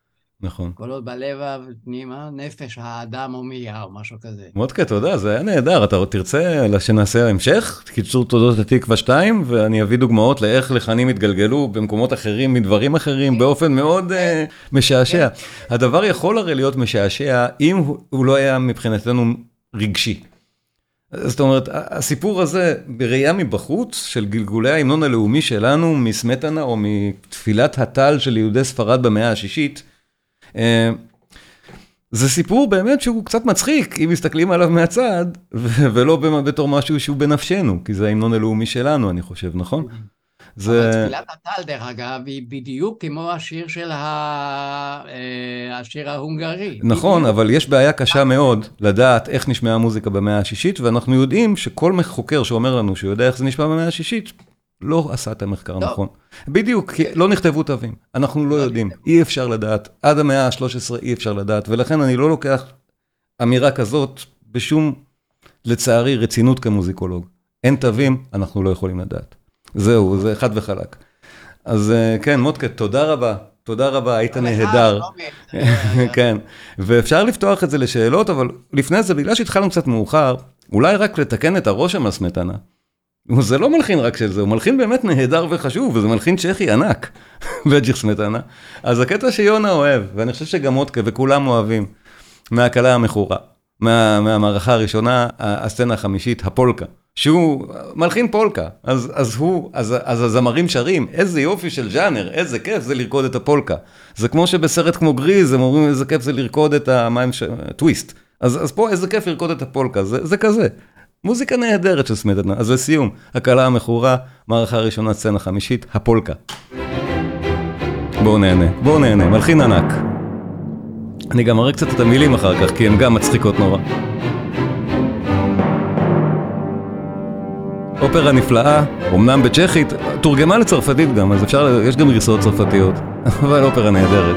Speaker 1: נכון.
Speaker 2: כל עוד בלבב פנימה, נפש האדם הומייה או משהו כזה.
Speaker 1: מודקה, תודה, זה היה נהדר. אתה תרצה שנעשה המשך? קיצור תולדות התקווה 2, ואני אביא דוגמאות לאיך לחנים התגלגלו במקומות אחרים, מדברים אחרים, באופן מאוד אה, משעשע. הדבר יכול הרי להיות משעשע אם הוא- לא היה מבחינתנו רגשי. זאת אומרת, הסיפור הזה, בראייה מבחוץ, של גלגולי ההמנון הלאומי שלנו, מסמטנה או מתפילת הטל של יהודי ספרד במאה השישית, זה סיפור באמת שהוא קצת מצחיק, אם מסתכלים עליו מהצד, ולא בתור משהו שהוא בנפשנו, כי זה ההמנון הלאומי שלנו, אני חושב, נכון?
Speaker 2: אבל
Speaker 1: זה...
Speaker 2: תפילת הטל, דרך אגב, היא בדיוק כמו השיר של ה... אה, השיר ההונגרי.
Speaker 1: נכון,
Speaker 2: בדיוק.
Speaker 1: אבל יש בעיה קשה מאוד לדעת איך נשמעה המוזיקה במאה השישית, ואנחנו יודעים שכל חוקר שאומר לנו שהוא יודע איך זה נשמע במאה השישית, לא עשה את המחקר
Speaker 2: לא.
Speaker 1: נכון. בדיוק, כי לא נכתבו תווים, אנחנו לא יודעים, אי אפשר לדעת, עד המאה ה-13 אי אפשר לדעת, ולכן אני לא לוקח אמירה כזאת בשום, לצערי, רצינות כמוזיקולוג. אין תווים, אנחנו לא יכולים לדעת. זהו, זה חד וחלק. אז אה, כן, מודקה, תודה רבה. תודה רבה, היית נהדר. כן, ואפשר לפתוח את זה לשאלות, אבל לפני זה, בגלל שהתחלנו קצת מאוחר, אולי רק לתקן את הרושם על סמטנה. זה לא מלחין רק של זה, הוא מלחין באמת נהדר וחשוב, וזה מלחין צ'כי ענק, בג'יך סמטנה. אז הקטע שיונה אוהב, ואני חושב שגם מודקה וכולם אוהבים, מהקלה המכורה, מה, מהמערכה הראשונה, הסצנה החמישית, הפולקה. שהוא מלחין פולקה, אז, אז הוא, אז, אז הזמרים שרים, איזה יופי של ז'אנר, איזה כיף זה לרקוד את הפולקה. זה כמו שבסרט כמו גריז, הם אומרים איזה כיף זה לרקוד את המים, ש... טוויסט. אז, אז פה איזה כיף לרקוד את הפולקה, זה, זה כזה. מוזיקה נהדרת של סמטנה. אז לסיום, הקלה המכורה, מערכה ראשונה, סצנה חמישית, הפולקה. בואו נהנה, בואו נהנה, מלחין ענק. אני גם אראה קצת את המילים אחר כך, כי הן גם מצחיקות נורא. אופרה נפלאה, אמנם בצ'כית, תורגמה לצרפתית גם, אז אפשר, יש גם גרסאות צרפתיות, אבל אופרה נהדרת.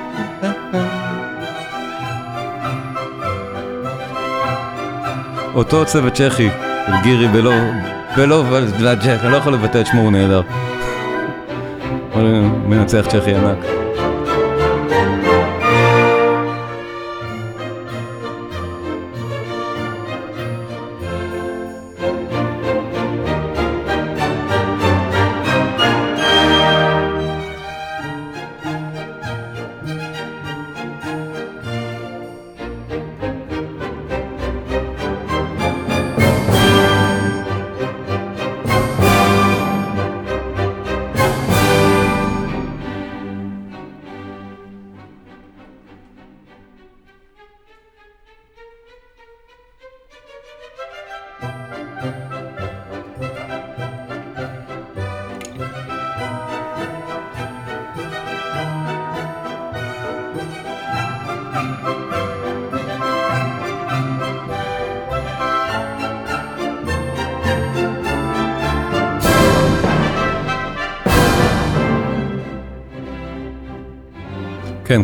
Speaker 1: אותו צוות צ'כי, גירי בלוב, בלוב אני לא יכול לבטא את שמו, הוא נהדר. מנצח צ'כי ענק.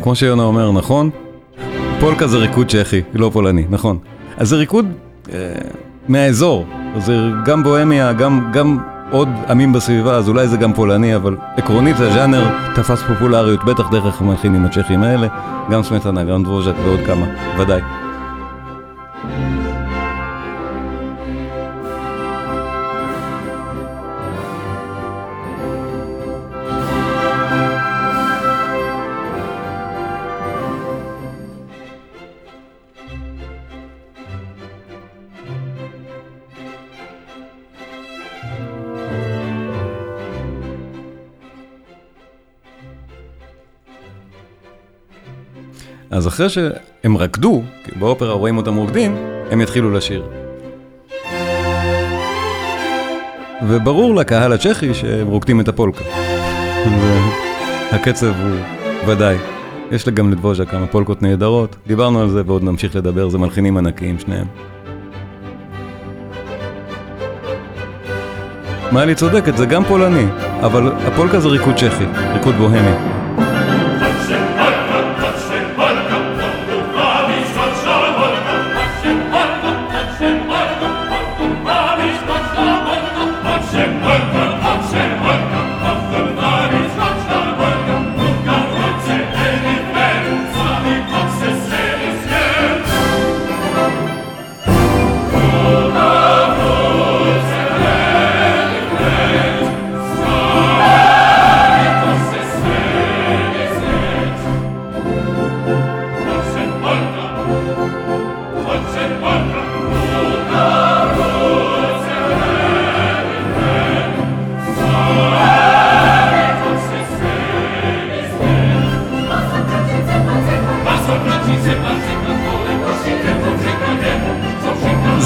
Speaker 1: כמו שיונה אומר, נכון? פולקה זה ריקוד צ'כי, לא פולני, נכון. אז זה ריקוד אה, מהאזור, זה גם בוהמיה, גם, גם עוד עמים בסביבה, אז אולי זה גם פולני, אבל עקרונית הז'אנר תפס פופולריות, בטח דרך המלחינים הצ'כים האלה, גם סמטנה, גם דבוז'ק ועוד כמה, ודאי. אחרי שהם רקדו, כי באופרה רואים אותם רוקדים, הם יתחילו לשיר. וברור לקהל הצ'כי שהם רוקדים את הפולקה. והקצב הוא ודאי. יש גם לדבוז'ה כמה פולקות נהדרות, דיברנו על זה ועוד נמשיך לדבר, זה מלחינים ענקיים שניהם. מאלי צודקת, זה גם פולני, אבל הפולקה זה ריקוד צ'כי, ריקוד בוהמי.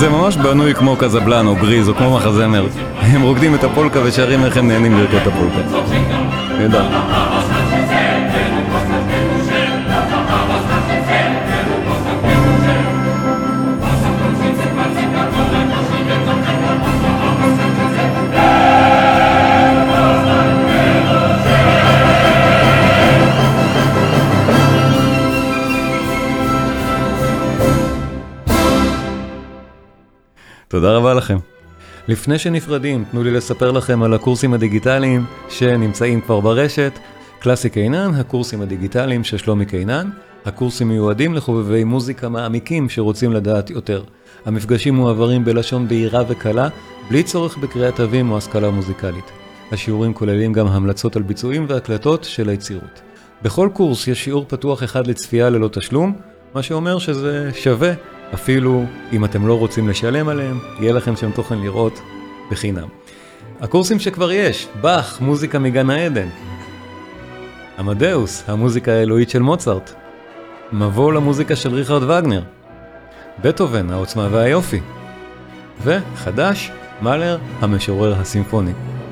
Speaker 1: זה ממש בנוי כמו קזבלן או גריז או כמו מחזמר. הם רוקדים את הפולקה ושרים איך הם נהנים לרקוד את הפולקה. נהדר. תודה רבה לכם. לפני שנפרדים, תנו לי לספר לכם על הקורסים הדיגיטליים שנמצאים כבר ברשת. קלאסי קינן, הקורסים הדיגיטליים של שלומי קינן. הקורסים מיועדים לחובבי מוזיקה מעמיקים שרוצים לדעת יותר. המפגשים מועברים בלשון בהירה וקלה, בלי צורך בקריאת תווים או השכלה מוזיקלית. השיעורים כוללים גם המלצות על ביצועים והקלטות של היצירות. בכל קורס יש שיעור פתוח אחד לצפייה ללא תשלום, מה שאומר שזה שווה אפילו אם אתם לא רוצים לשלם עליהם, יהיה לכם שם תוכן לראות בחינם. הקורסים שכבר יש, באך, מוזיקה מגן העדן. עמדאוס, המוזיקה האלוהית של מוצרט. מבוא למוזיקה של ריכרד וגנר. בטהובן, העוצמה והיופי. וחדש, מאלר, המשורר הסימפוני.